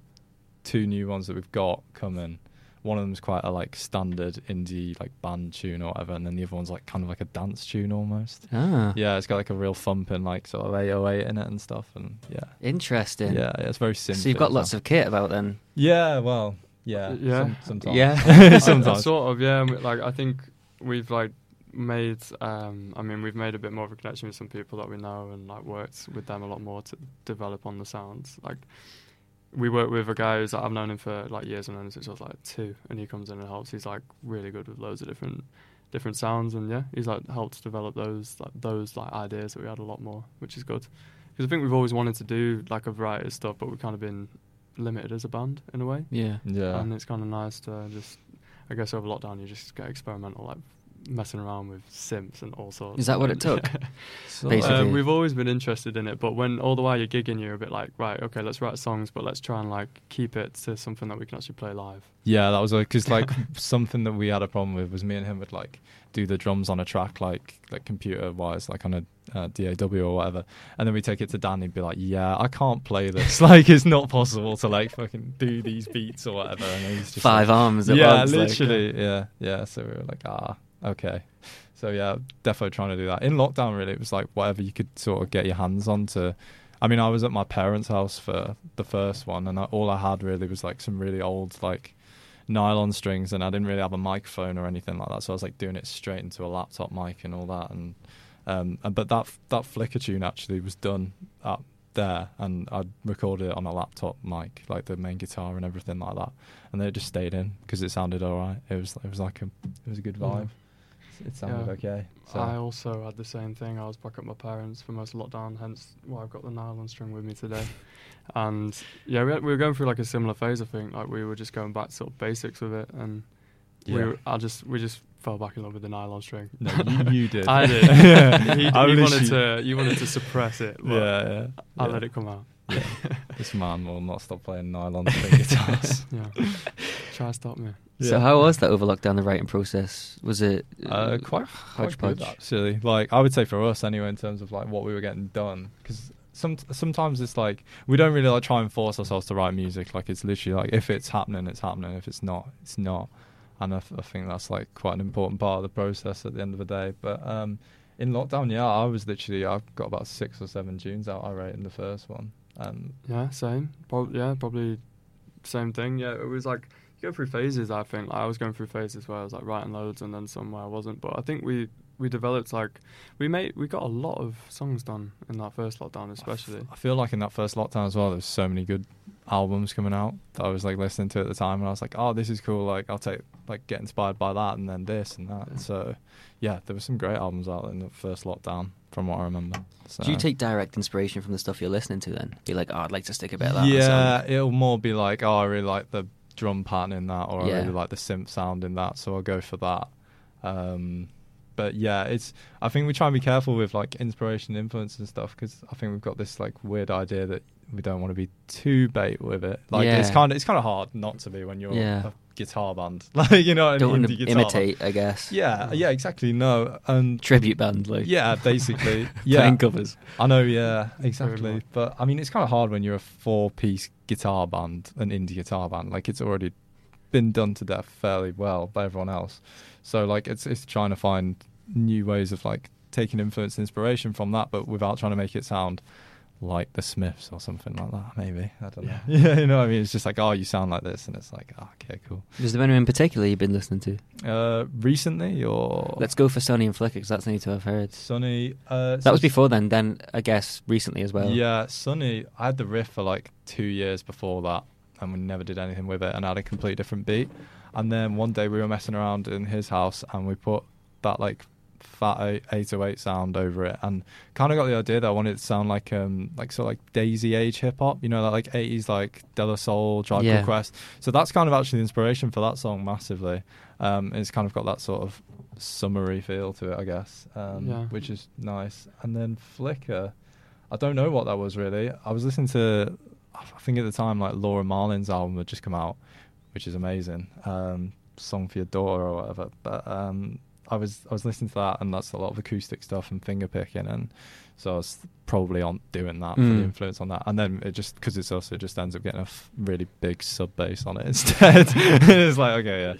Speaker 7: two new ones that we've got coming. One of them's quite a like standard indie like band tune or whatever, and then the other one's like kind of like a dance tune almost.
Speaker 2: Ah,
Speaker 7: Yeah, it's got like a real thumping like sort of 808 in it and stuff, and yeah,
Speaker 2: interesting.
Speaker 7: yeah, yeah, it's very simple.
Speaker 2: So you've got lots of kit about then.
Speaker 7: Yeah, well, yeah,
Speaker 6: Yeah.
Speaker 7: some- sometimes.
Speaker 2: Yeah.
Speaker 7: sometimes.
Speaker 6: sort of yeah. Like I think we've like made. Um, I mean, we've made a bit more of a connection with some people that we know, and like worked with them a lot more to develop on the sounds. Like we work with a guy who's like, I've known him for like years. I've known him since I was like two, and he comes in and helps. He's like really good with loads of different different sounds, and yeah, he's like helped develop those like those like ideas that we had a lot more, which is good. Because I think we've always wanted to do like a variety of stuff, but we've kind of been limited as a band in a way
Speaker 2: Yeah.
Speaker 7: Yeah,
Speaker 6: and it's kind of nice to just I guess over lockdown you just get experimental like messing around with synths and all sorts
Speaker 2: Is that what it took?
Speaker 7: So,
Speaker 2: Basically.
Speaker 6: um, we've always been interested in it but when all the while you're gigging you're a bit like right okay let's write songs but let's try and like keep it to something that we can actually play live
Speaker 7: yeah, that was like because like something that we had a problem with was me and him would like do the drums on a track like like computer wise like on a uh, DAW or whatever, and then we take it to Dan and he'd be like, yeah, I can't play this. like it's not possible to like fucking do these beats or whatever. And he's just
Speaker 2: Five
Speaker 7: like,
Speaker 2: arms at
Speaker 7: yeah,
Speaker 2: once. like, uh,
Speaker 7: literally, yeah, yeah. So we were like, ah, okay. So yeah, definitely trying to do that in lockdown. Really, it was like whatever you could sort of get your hands on to. I mean, I was at my parents' house for the first one, and I, all I had really was like some really old like nylon strings, and I didn't really have a microphone or anything like that. So I was like doing it straight into a laptop mic and all that. And um, and but that that flicker tune actually was done up there, and I recorded it on a laptop mic, like the main guitar and everything like that. And then it just stayed in because it sounded alright. It was it was like a it was a good
Speaker 6: Yeah.
Speaker 7: vibe. It sounded
Speaker 6: Yeah.
Speaker 7: okay. So
Speaker 6: I also had the same thing I was back at my parents for most of lockdown hence why I've got the nylon string with me today and yeah we, had, we were going through like a similar phase I think like we were just going back to sort of basics with it and we were, I just we just fell back in love with the nylon string
Speaker 7: no, you, you did.
Speaker 6: I did.
Speaker 7: Yeah.
Speaker 6: he, he
Speaker 7: I
Speaker 6: wanted to. You wanted to suppress it.
Speaker 7: Yeah, yeah.
Speaker 6: I
Speaker 7: yeah.
Speaker 6: let it come out.
Speaker 7: Yeah. this man will not stop playing nylon string guitars.
Speaker 6: Yeah. Try to stop me.
Speaker 2: So how was that over lockdown? The writing process was it
Speaker 7: Uh, quite, quite good
Speaker 2: hodgepodge?
Speaker 7: actually. Like I would say for us anyway, in terms of like what we were getting done, because some sometimes it's like we don't really like try and force ourselves to write music. Like it's literally like if it's happening, it's happening. If it's not, it's not. And I think that's like quite an important part of the process at the end of the day. But um, in lockdown, yeah, I was literally I've got about six or seven tunes out. I wrote in the first one. Um,
Speaker 6: Yeah, same. Prob- yeah, probably same thing. Yeah, it was like you go through phases. I think like, I was going through phases where I was like writing loads, and then somewhere I wasn't. But I think we we developed like we made we got a lot of songs done in that first lockdown, especially.
Speaker 7: I feel like in that first lockdown as well, there's so many good albums coming out that I was like listening to at the time, and I was like, oh, this is cool. Like I'll take like get inspired by that, and then this and that. So yeah, there were some great albums out in the first lockdown, from what I remember. So.
Speaker 2: Do you take direct inspiration from the stuff you're listening to then? Be like, oh, I'd like to stick a bit of that.
Speaker 7: Yeah, it'll more be like, oh, I really like the drum pattern in that, or I really like the synth sound in that, so I'll go for that. Um, but yeah, it's. I think we try and be careful with like inspiration, influence, and stuff because I think we've got this like weird idea that we don't want to be too bait with it. Like it's kind of it's kind of hard not to be when you're
Speaker 2: Yeah.
Speaker 7: a guitar band, like you know, an
Speaker 2: Don't want
Speaker 7: indie
Speaker 2: to
Speaker 7: guitar band.
Speaker 2: imitate, I guess.
Speaker 7: Yeah, mm. yeah, exactly. No, and
Speaker 2: Tribute band, like.
Speaker 7: yeah, basically, yeah,
Speaker 2: Playing covers.
Speaker 7: I know, yeah, exactly. But I mean, it's kind of hard when you're a four-piece guitar band, an indie guitar band. Like it's already been done to death fairly well by everyone else. So like, it's it's trying to find new ways of like taking influence and inspiration from that, but without trying to make it sound like the Smiths or something like that. Maybe I don't know. Yeah, you know, what I mean, it's just like, oh, you sound like this, and it's like, oh, okay, cool.
Speaker 2: Is there anyone in particular you've been listening to?
Speaker 7: Uh, recently or
Speaker 2: Let's go for Sonny and Flicker because that's the only two I've heard.
Speaker 7: Sonny. Uh,
Speaker 2: That was before then. Then I guess recently as well.
Speaker 7: Yeah, Sunny. I had the riff for like two years before that, and we never did anything with it, and I had a completely different beat. And then one day we were messing around in his house, and we put that like fat 808 sound over it, and kind of got the idea that I wanted it to sound like um like sort of like D.A.I.S.Y. Age hip hop, you know, that like 80s like De La Soul, Tribe
Speaker 2: Yeah.
Speaker 7: Quest. So that's kind of actually the inspiration for that song massively. Um, it's kind of got that sort of summery feel to it, I guess, um,
Speaker 6: Yeah.
Speaker 7: which is nice. And then Flicker. I don't know what that was really. I was listening to, I think at the time, like Laura Marling's album had just come out, which is amazing. Um, Song for Your Daughter or whatever. But um, I was I was listening to that, and that's a lot of acoustic stuff and finger picking, and so I was probably aren't doing that for
Speaker 2: Mm.
Speaker 7: the influence on that. And then it just because it's also just ends up getting a f- really big sub bass on it instead. it's like okay,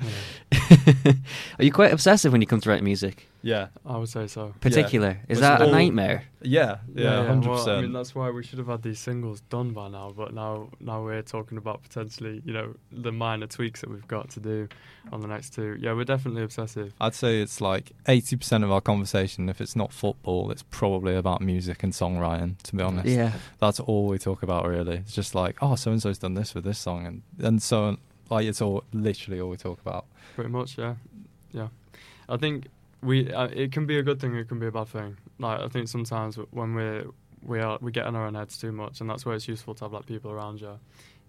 Speaker 7: yeah,
Speaker 2: Are you quite obsessive when you come to write music?
Speaker 7: yeah,
Speaker 6: I would say so.
Speaker 2: Particular? Is
Speaker 7: It's
Speaker 2: that a nightmare?
Speaker 7: yeah, yeah, hundred
Speaker 6: Well, I mean,
Speaker 7: percent.
Speaker 6: that's why we should have had these singles done by now. But now, now we're talking about potentially, you know, the minor tweaks that we've got to do on the next two. Yeah, we're definitely obsessive.
Speaker 7: I'd say it's like eighty percent of our conversation. If it's not football, it's probably about music and songwriting. To be honest,
Speaker 2: Yeah.
Speaker 7: that's all we talk about really. It's just like, oh, so and so's done this with this song, and and so like it's all literally all we talk about.
Speaker 6: Pretty much, yeah, yeah. I think we. Uh, it can be a good thing. It can be a bad thing. Like I think sometimes when we're we are we get in our own heads too much, and that's where it's useful to have like people around you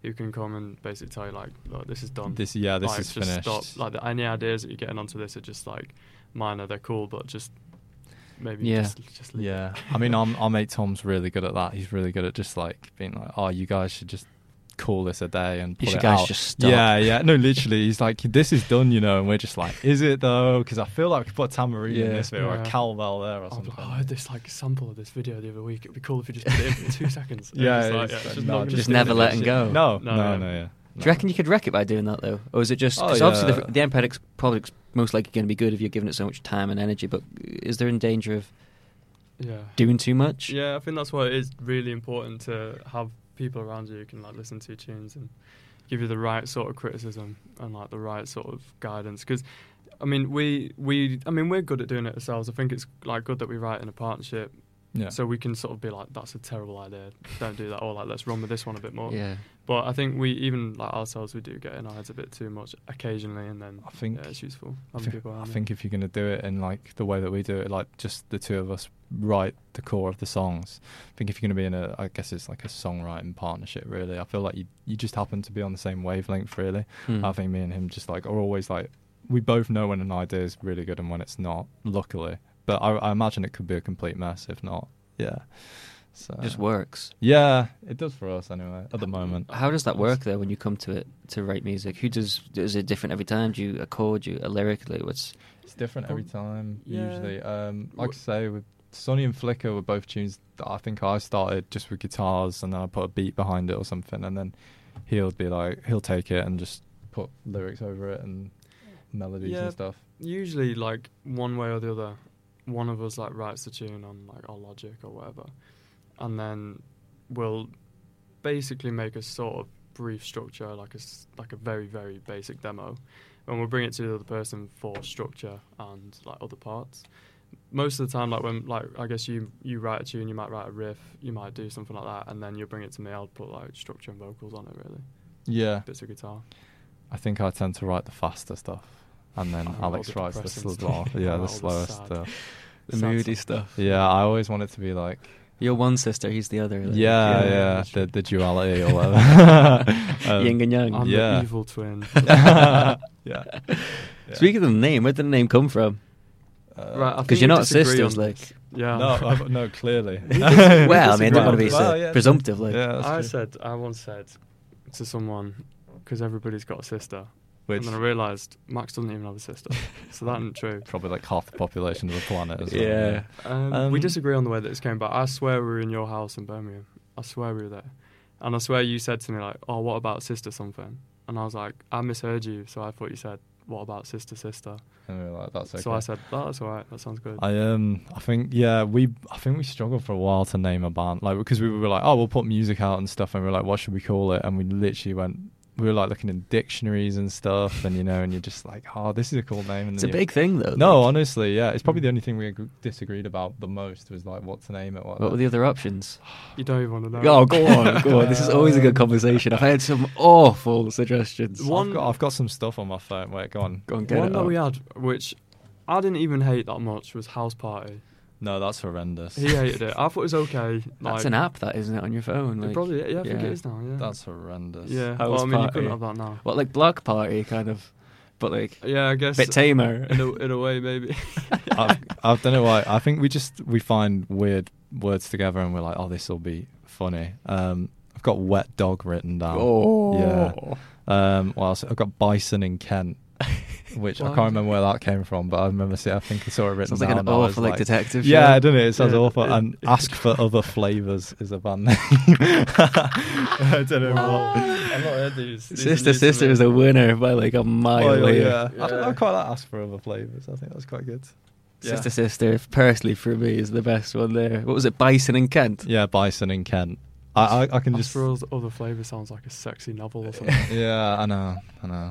Speaker 6: who can come and basically tell you like, look, this is done.
Speaker 7: This, yeah, this
Speaker 6: like,
Speaker 7: is
Speaker 6: just
Speaker 7: finished.
Speaker 6: Stop. Like the, any ideas that you're getting onto this are just like minor. They're cool, but just maybe
Speaker 2: Yeah.
Speaker 6: just just leave it.
Speaker 7: Yeah, I mean, our, our mate Tom's really good at that. He's really good at just like being like, "Oh, you guys should just call this a day and
Speaker 2: You
Speaker 7: put
Speaker 2: should
Speaker 7: it
Speaker 2: guys
Speaker 7: out."
Speaker 2: just stop.
Speaker 7: Yeah, yeah. No, literally, he's like, "This is done," you know, and we're just like, "Is it though?" Because I feel like we could put tambourine in
Speaker 2: Yeah.
Speaker 7: this video or a
Speaker 6: Yeah.
Speaker 7: cowbell there or
Speaker 6: oh,
Speaker 7: something.
Speaker 6: like, oh, I had this like sample of this video the other week. It'd be cool if you just put it in for two seconds.
Speaker 7: Yeah,
Speaker 6: it's like, yeah, it's just
Speaker 7: no,
Speaker 6: not gonna
Speaker 2: just never letting
Speaker 6: shit.
Speaker 2: go.
Speaker 7: No,
Speaker 6: No,
Speaker 7: no,
Speaker 6: yeah.
Speaker 7: no, yeah.
Speaker 2: Do you reckon you could wreck it by doing that though, or is it just
Speaker 7: Oh,
Speaker 2: because obviously the, the end product's probably most likely going to be good if you're giving it so much time and energy? But is there in danger of
Speaker 6: Yeah.
Speaker 2: doing too much?
Speaker 6: Yeah, I think that's why it is really important to have people around you who can like listen to your tunes and give you the right sort of criticism and like the right sort of guidance. Because, I mean, we we I mean we're good at doing it ourselves. I think it's like good that we write in a partnership,
Speaker 7: Yeah.
Speaker 6: so we can sort of be like, that's a terrible idea. Don't do that. Or like, let's run with this one a bit more.
Speaker 2: Yeah.
Speaker 6: But I think we even like ourselves, we do get in our heads a bit too much occasionally, and then
Speaker 7: I think
Speaker 6: yeah, it's useful
Speaker 7: I think,
Speaker 6: people
Speaker 7: I think if you're going to do it in like the way that we do it, like just the two of us write the core of the songs. I think if you're going to be in a, I guess it's like a songwriting partnership. Really, I feel like you you just happen to be on the same wavelength. Really,
Speaker 2: Hmm.
Speaker 7: I think me and him just like are always like we both know when an idea is really good and when it's not. Luckily, but I, I imagine it could be a complete mess if not. Yeah. So
Speaker 2: It just works.
Speaker 7: Yeah, it does for us anyway. At the moment.
Speaker 2: How does that work though when you come to it to write music? Who does is it different every time? Do you a chord, you a lyric? Like what's
Speaker 7: It's different every time,
Speaker 6: yeah.
Speaker 7: usually. Um, like I
Speaker 6: Wh-
Speaker 7: say, with Sonny and Flicker were both tunes that I think I started just with guitars and then I put a beat behind it or something. And then he'll be like, he'll take it and just put lyrics over it and melodies
Speaker 6: Yeah.
Speaker 7: and stuff.
Speaker 6: usually like one way or the other one of us like writes the tune on like our logic or whatever and then we'll basically make a sort of brief structure like a s- like a very very basic demo and we'll bring it to the other person for structure and like other parts most of the time, like when like I guess you you write a tune, you might write a riff, you might do something like that, and then you'll bring it to me. I'll put like structure and vocals on it, really,
Speaker 7: Yeah,
Speaker 6: bits of guitar.
Speaker 7: I think I tend to write the faster stuff, and then
Speaker 6: Oh,
Speaker 7: Alex
Speaker 6: the
Speaker 7: writes the
Speaker 6: depressing
Speaker 7: slow,
Speaker 6: stuff.
Speaker 7: yeah, the
Speaker 6: the
Speaker 7: slower stuff.
Speaker 2: The
Speaker 6: Sad
Speaker 2: moody
Speaker 6: stuff.
Speaker 2: stuff.
Speaker 7: Yeah, I always want it to be like,
Speaker 2: You're one sister, he's the other. like,
Speaker 7: yeah,
Speaker 6: yeah,
Speaker 7: yeah, the, the duality or whatever. Um,
Speaker 2: Yin and yang.
Speaker 6: I'm
Speaker 7: yeah.
Speaker 6: the evil twin.
Speaker 7: yeah. Yeah.
Speaker 2: Speaking of the name, where did the name come from?
Speaker 7: Uh,
Speaker 6: right, I
Speaker 2: 'Cause
Speaker 6: think
Speaker 2: you're not sisters,
Speaker 6: on
Speaker 2: like-
Speaker 6: yeah.
Speaker 7: No, I, no, clearly.
Speaker 2: well, I mean, don't want to be
Speaker 7: Well,
Speaker 2: so
Speaker 7: yeah,
Speaker 2: presumptive. Like,
Speaker 7: yeah,
Speaker 6: I
Speaker 7: true.
Speaker 6: said I once said to someone because everybody's got a sister,
Speaker 7: Which
Speaker 6: and then I realised Max doesn't even have a sister, so that isn't true.
Speaker 7: probably like half the population of the planet as well.
Speaker 2: Yeah.
Speaker 6: Um,
Speaker 7: Um,
Speaker 6: we disagree on the way that this came but I swear we were in your house in Birmingham. I swear we were there, and I swear you said to me like, "Oh, what about sister something?" And I was like, "I misheard you, so I thought you said." What about sister, sister?
Speaker 7: And we were like, that's okay.
Speaker 6: So I said, oh, "That's all right. That sounds good."
Speaker 7: I um I think yeah we I think we struggled for a while to name a band like because we were like oh we'll put music out and stuff and we were like what should we call it and we literally went we were like looking in dictionaries and stuff and you know and you're just like oh this is a cool name and
Speaker 2: it's a big thing, though.
Speaker 7: no
Speaker 2: like,
Speaker 7: honestly yeah it's probably hmm. the only thing we ag- disagreed about the most was like what to name it what,
Speaker 2: what were the other options?
Speaker 6: you don't even want to know.
Speaker 2: Oh, go on, go on. This is always a good conversation. I've had some awful suggestions.
Speaker 6: One-
Speaker 7: I've got, I've got some stuff on my phone wait go on
Speaker 2: Go on, get
Speaker 6: One
Speaker 2: it
Speaker 6: that
Speaker 2: out.
Speaker 6: we had, which I didn't even hate that much, was House Party.
Speaker 7: No that's horrendous
Speaker 6: He hated it. I thought it was okay.
Speaker 2: That's an app, that isn't it, on your phone?
Speaker 6: It
Speaker 2: Like,
Speaker 6: probably, yeah, I think it is now. Yeah,
Speaker 7: that's horrendous
Speaker 6: yeah.
Speaker 2: House
Speaker 6: well, I mean, you
Speaker 2: Party.
Speaker 6: couldn't have that now.
Speaker 2: What, like block party, kind of, but like
Speaker 6: Yeah, I guess
Speaker 2: bit tamer.
Speaker 6: in a, in a way, maybe.
Speaker 7: I, I don't know why. I think we just we find weird words together and we're like, oh, this will be funny. Um, I've got wet dog written down.
Speaker 2: oh,
Speaker 7: Yeah. Um, well, I've got bison in Kent, which I can't remember where that came from, but I remember seeing. I think I saw it written
Speaker 2: Sounds like
Speaker 7: down.
Speaker 2: an
Speaker 7: I was
Speaker 2: awful like, detective.
Speaker 7: Yeah,
Speaker 2: show.
Speaker 7: doesn't it? It sounds
Speaker 6: Yeah,
Speaker 7: awful. and ask for other flavors is a band name. I don't know what.
Speaker 6: I've not heard these. These
Speaker 2: Sister
Speaker 6: news to
Speaker 2: Sister is a winner by like a mile.
Speaker 7: Oh,
Speaker 2: here.
Speaker 7: yeah. I, don't, I
Speaker 6: Yeah.
Speaker 7: quite like ask for other flavors. I think that's quite good. Yeah.
Speaker 2: Sister Sister, personally for me, is the best one there. What was it, Bison in Kent?
Speaker 7: Yeah, bison in Kent. I, I, I can
Speaker 6: Ask
Speaker 7: just.
Speaker 6: for oth- other flavours sounds like a sexy novel or something.
Speaker 7: Yeah, I know, I know.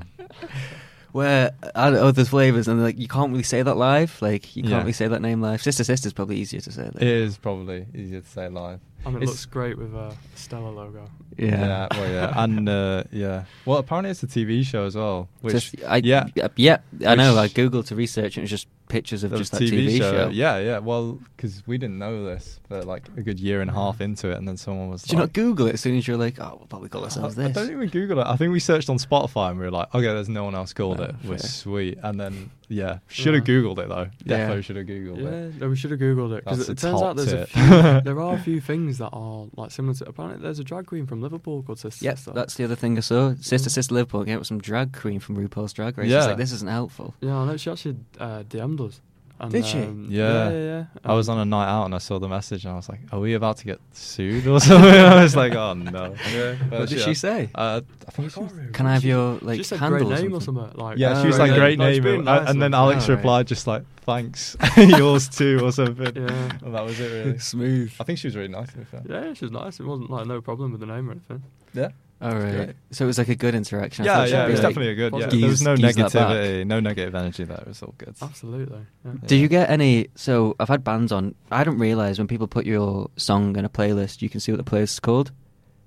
Speaker 2: Where I don't there's flavors and like you can't really say that live. Like you can't
Speaker 7: Yeah.
Speaker 2: really say that name live. Sister Sister's probably easier to say. Like.
Speaker 7: It is probably easier to say live.
Speaker 6: I mean, it
Speaker 2: It's-
Speaker 6: looks great with a Stella logo.
Speaker 2: yeah.
Speaker 7: well, yeah, and uh, yeah. Well, apparently it's a TV show as well. Which
Speaker 2: Just, I,
Speaker 7: yeah.
Speaker 2: yeah, yeah. I know. I
Speaker 7: Which-
Speaker 2: googled to research, and it's just pictures of
Speaker 7: there
Speaker 2: just that TV, show.
Speaker 7: Yeah, yeah. Well, because we didn't know this, but like a good year and a half into it, and then someone was
Speaker 2: Did you not Google it as soon as you're like, oh, we'll probably call ourselves
Speaker 7: I, I don't think we googled it. I think we searched on Spotify and we were like, okay, there's no one else called
Speaker 2: Oh,
Speaker 7: it. We're sweet. And then yeah, should have
Speaker 6: Yeah.
Speaker 7: googled it though.
Speaker 2: Yeah.
Speaker 7: Definitely should have googled it.
Speaker 6: Yeah, we should have googled it because
Speaker 7: That's
Speaker 6: it turns out there's a few. there are a few things that are like similar to. Apparently, there's a drag queen from Liverpool called Sister
Speaker 2: Yep,
Speaker 6: Sister.
Speaker 2: that's the other thing I saw. Sister
Speaker 6: Yeah.
Speaker 2: Sister Liverpool came up with some drag queen from RuPaul's Drag Race. Yeah. It's
Speaker 7: Yeah.
Speaker 2: like this isn't helpful.
Speaker 6: Yeah, I know she actually uh, DM'd us. And,
Speaker 2: Did she?
Speaker 6: um,
Speaker 7: Yeah.
Speaker 6: yeah, yeah. yeah.
Speaker 7: I was
Speaker 6: Um,
Speaker 7: on a night out and I saw the message and I was like, "Are we about to get sued or something?" I was like, "Oh no."
Speaker 6: Yeah.
Speaker 7: But
Speaker 2: What did she say?
Speaker 7: Uh, I think she was,
Speaker 2: Can I have your like
Speaker 6: she said
Speaker 2: handle
Speaker 6: great
Speaker 2: or
Speaker 6: name or
Speaker 2: something?
Speaker 6: something. Like,
Speaker 7: yeah, she
Speaker 2: Oh,
Speaker 7: was like,
Speaker 2: right.
Speaker 7: "Great
Speaker 6: Like,
Speaker 7: name,"
Speaker 6: being
Speaker 7: and,
Speaker 6: nice
Speaker 7: and then
Speaker 6: with-
Speaker 7: Alex
Speaker 2: Oh, right.
Speaker 7: replied just like, "Thanks, yours too," or something.
Speaker 6: Yeah.
Speaker 7: And that was it really.
Speaker 2: Smooth.
Speaker 7: I think she was really nice. To be fair.
Speaker 6: Yeah, she was nice. It wasn't like no problem with the name or anything.
Speaker 7: Yeah.
Speaker 2: Oh, all right.
Speaker 7: great.
Speaker 2: So it was like a good interaction.
Speaker 7: Yeah, yeah, it was
Speaker 2: like-
Speaker 7: definitely a good. Yeah,
Speaker 6: positive.
Speaker 7: there was no
Speaker 2: Geese- geese that back.
Speaker 7: negativity, no negative energy there. It was all good.
Speaker 6: Absolutely. Yeah.
Speaker 2: Do you get any? So I've had bands on. I don't realize when people put your song in a playlist, you can see what the playlist is called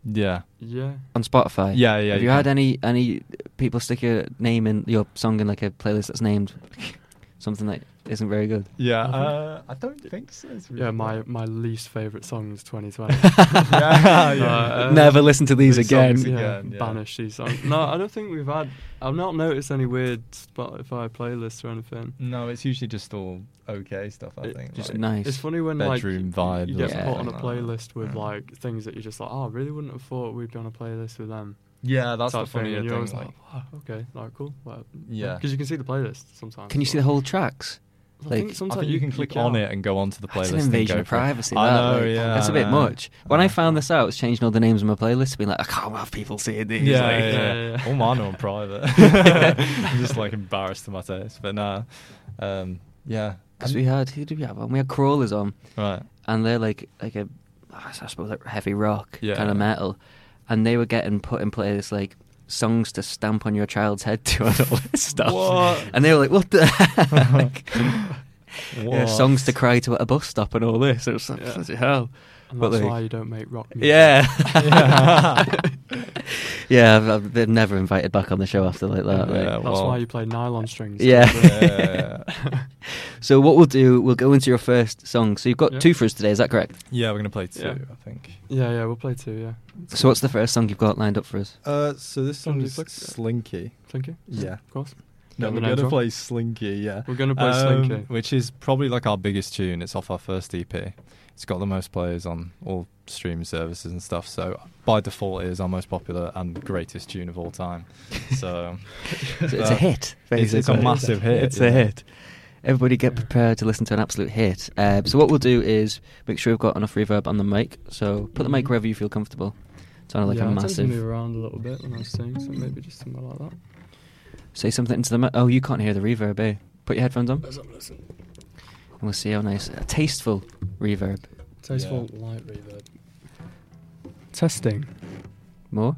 Speaker 7: Yeah,
Speaker 6: Yeah.
Speaker 2: on Spotify.
Speaker 7: yeah, yeah.
Speaker 2: Have you, had any any people stick your name in your song in like a playlist that's named something that isn't very good?
Speaker 7: Yeah,
Speaker 6: Mhm.
Speaker 7: uh, I don't think so. to be
Speaker 6: Yeah, my, my least favourite song is 2020.
Speaker 7: yeah, yeah.
Speaker 6: Uh, um,
Speaker 2: Never listen to these
Speaker 7: these
Speaker 2: again.
Speaker 7: songs
Speaker 6: yeah,
Speaker 7: again, yeah.
Speaker 6: banish these songs. No, I don't think we've had. I've not noticed any weird Spotify playlists or anything.
Speaker 7: No, it's usually just all okay stuff. I
Speaker 6: It-
Speaker 7: think.
Speaker 2: Just
Speaker 7: like-
Speaker 2: nice.
Speaker 6: It's funny when
Speaker 7: Bedroom
Speaker 6: like
Speaker 7: vibe
Speaker 6: you get put on a
Speaker 7: like
Speaker 6: playlist with
Speaker 7: Yeah.
Speaker 6: like things that you're just like, oh, I really wouldn't have thought we'd be on a playlist with them.
Speaker 7: Yeah, that's
Speaker 6: type
Speaker 7: the
Speaker 6: thing,
Speaker 7: funny
Speaker 6: and
Speaker 7: thing.
Speaker 6: you're always
Speaker 7: like,
Speaker 6: like, wow, okay, like cool. Well,
Speaker 7: Yeah.
Speaker 6: because you can see the playlist sometimes.
Speaker 2: Can you see the whole tracks?
Speaker 6: I
Speaker 2: like-
Speaker 6: think
Speaker 7: I
Speaker 6: sometimes
Speaker 7: think you can click on it and go onto the playlist.
Speaker 2: That's an
Speaker 7: and
Speaker 2: invasion
Speaker 7: go
Speaker 2: of
Speaker 7: for it.
Speaker 2: privacy.
Speaker 7: I know,
Speaker 2: like,
Speaker 7: yeah.
Speaker 2: That's a bit
Speaker 7: I
Speaker 2: much. When I found this out, I was changing all the names of my playlists, being like, I can't have people seeing these.
Speaker 7: Yeah,
Speaker 2: like,
Speaker 7: yeah,
Speaker 6: yeah,
Speaker 7: yeah.
Speaker 6: yeah.
Speaker 7: All mine are on private. I'm just like embarrassed to my taste, but nah. Um, yeah.
Speaker 2: Because we had who did we have on? We had crawlers on,
Speaker 7: Right.
Speaker 2: and they're like like a I suppose like heavy rock
Speaker 7: Yeah.
Speaker 2: kind of metal, and they were getting put in place like songs to stamp on your child's head to and all this stuff.
Speaker 7: What?
Speaker 2: And they were like, "What the heck?" yeah, songs to cry to at a bus stop and all this. It was like,
Speaker 8: Yeah.
Speaker 2: hell.
Speaker 8: And
Speaker 2: But
Speaker 8: that's
Speaker 2: like-
Speaker 8: why you don't make rock music.
Speaker 2: Yeah.
Speaker 7: Yeah.
Speaker 2: yeah, I've, I've been never invited back on the show after like that.
Speaker 7: Yeah,
Speaker 2: like-
Speaker 8: That's
Speaker 7: well-
Speaker 8: why you play nylon strings.
Speaker 2: Yeah.
Speaker 7: yeah.
Speaker 2: So what we'll do, we'll go into your first song. So you've got
Speaker 8: Yeah.
Speaker 2: two for us today, is that correct?
Speaker 7: Yeah, we're gonna play two,
Speaker 8: Yeah.
Speaker 7: I think.
Speaker 8: yeah, yeah, we'll play two, yeah.
Speaker 2: So what's the first song you've got lined up for us?
Speaker 7: Uh, so this song is
Speaker 8: Flick?
Speaker 7: Slinky.
Speaker 8: Slinky?
Speaker 7: Yeah.
Speaker 8: Of course.
Speaker 7: No, we're gonna play Slinky. Yeah.
Speaker 8: We're gonna play
Speaker 7: Um,
Speaker 8: Slinky.
Speaker 7: which is probably like our biggest tune. It's off our first EP. It's got the most players on all streaming services and stuff. So by default, it is our most popular and greatest tune of all time. So
Speaker 2: So it's a
Speaker 7: uh,
Speaker 2: hit.
Speaker 7: It's, it's a massive hit.
Speaker 2: It's a hit. Everybody get prepared to listen to an absolute hit. Um, so what we'll do is make sure we've got enough reverb on the mic. So put the mic
Speaker 8: Mhm.
Speaker 2: wherever you feel comfortable. Sound like
Speaker 8: yeah,
Speaker 2: a
Speaker 8: I tend to
Speaker 2: massive.
Speaker 8: move around a little bit when I sing, so maybe just something like that.
Speaker 2: Say something into the mic. Oh, you can't hear the reverb, eh? Put your headphones on.
Speaker 8: Let's have a listen.
Speaker 2: And we'll see how nice, a tasteful reverb.
Speaker 8: Tasteful light reverb. Testing.
Speaker 2: More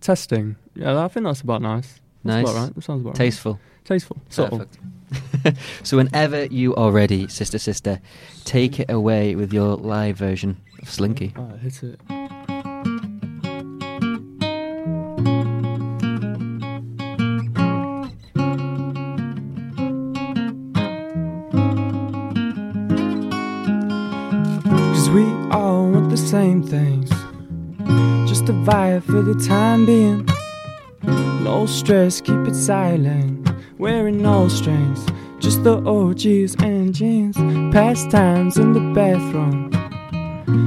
Speaker 8: Testing. Yeah, I think that's about nice. That's
Speaker 2: nice,
Speaker 8: about right. That sounds about right.
Speaker 2: tasteful.
Speaker 8: Tasteful. Subtle.
Speaker 2: Perfect. so whenever you are ready, sister, sister, take it away with your live version of Slinky.
Speaker 8: Alright, hit it. Same things. Just a vibe for the time being. No stress, keep it silent. Wearing no strings. Just the OGs and jeans. Pastimes in the bathroom.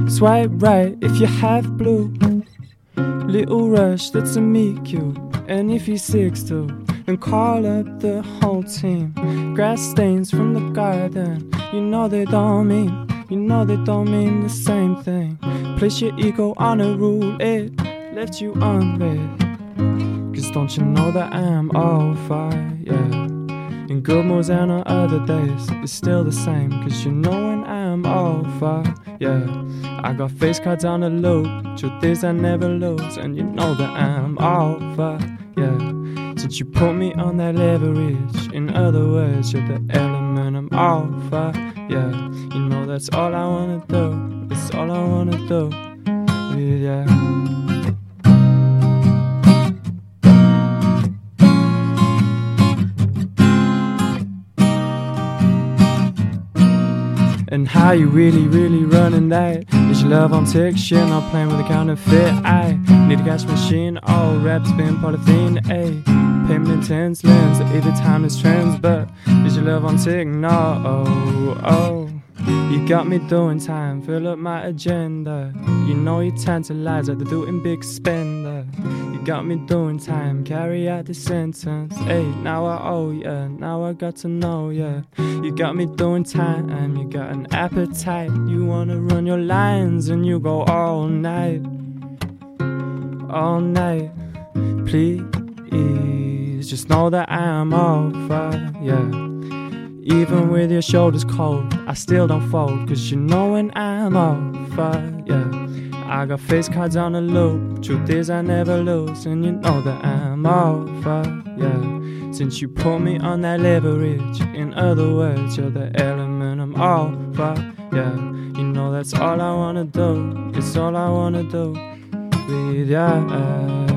Speaker 8: Swipe right if you have blue. Little rush, that's a meet cute. And if you're six too, then call up the whole team. Grass stains from the garden. You know they don't mean, you know they don't mean the same thing. Place your ego on a rule, it left you unread. Cause don't you know that I'm all fire, yeah. In good moods and on other days, it's still the same. Cause you know when I'm all fire, yeah. I got face cards on the loop, truth is I never lose. And you know that I'm all fire, yeah. Since you put me on that leverage, in other words, you're the element I'm all for. yeah. You know that's all I wanna do, That's all I wanna do, yeah. And how you really, really running that? Is your love on tick shit? Not playing with a counterfeit. I need a cash machine, all wrapped in polythene. A payment intense lens, every time it's trends. But is your love on? No, oh, oh. You got me doing time, fill up my agenda. You know you tantalize at the doing big spender. You got me doing time, carry out the sentence. Hey, now I owe ya, now I got to know ya. You got me doing time, you got an appetite. You wanna run your lines and you go all night. All night, please. Just know that I'm all fire, yeah. Even with your shoulders cold, I still don't fold. Cause you know when I'm all fire, yeah. I got face cards on the loop. Truth is, I never lose. And you know that I'm all fire, yeah. Since you put me on that leverage. In other words, you're the element I'm all fire, yeah. You know that's all I wanna do. It's all I wanna do with ya.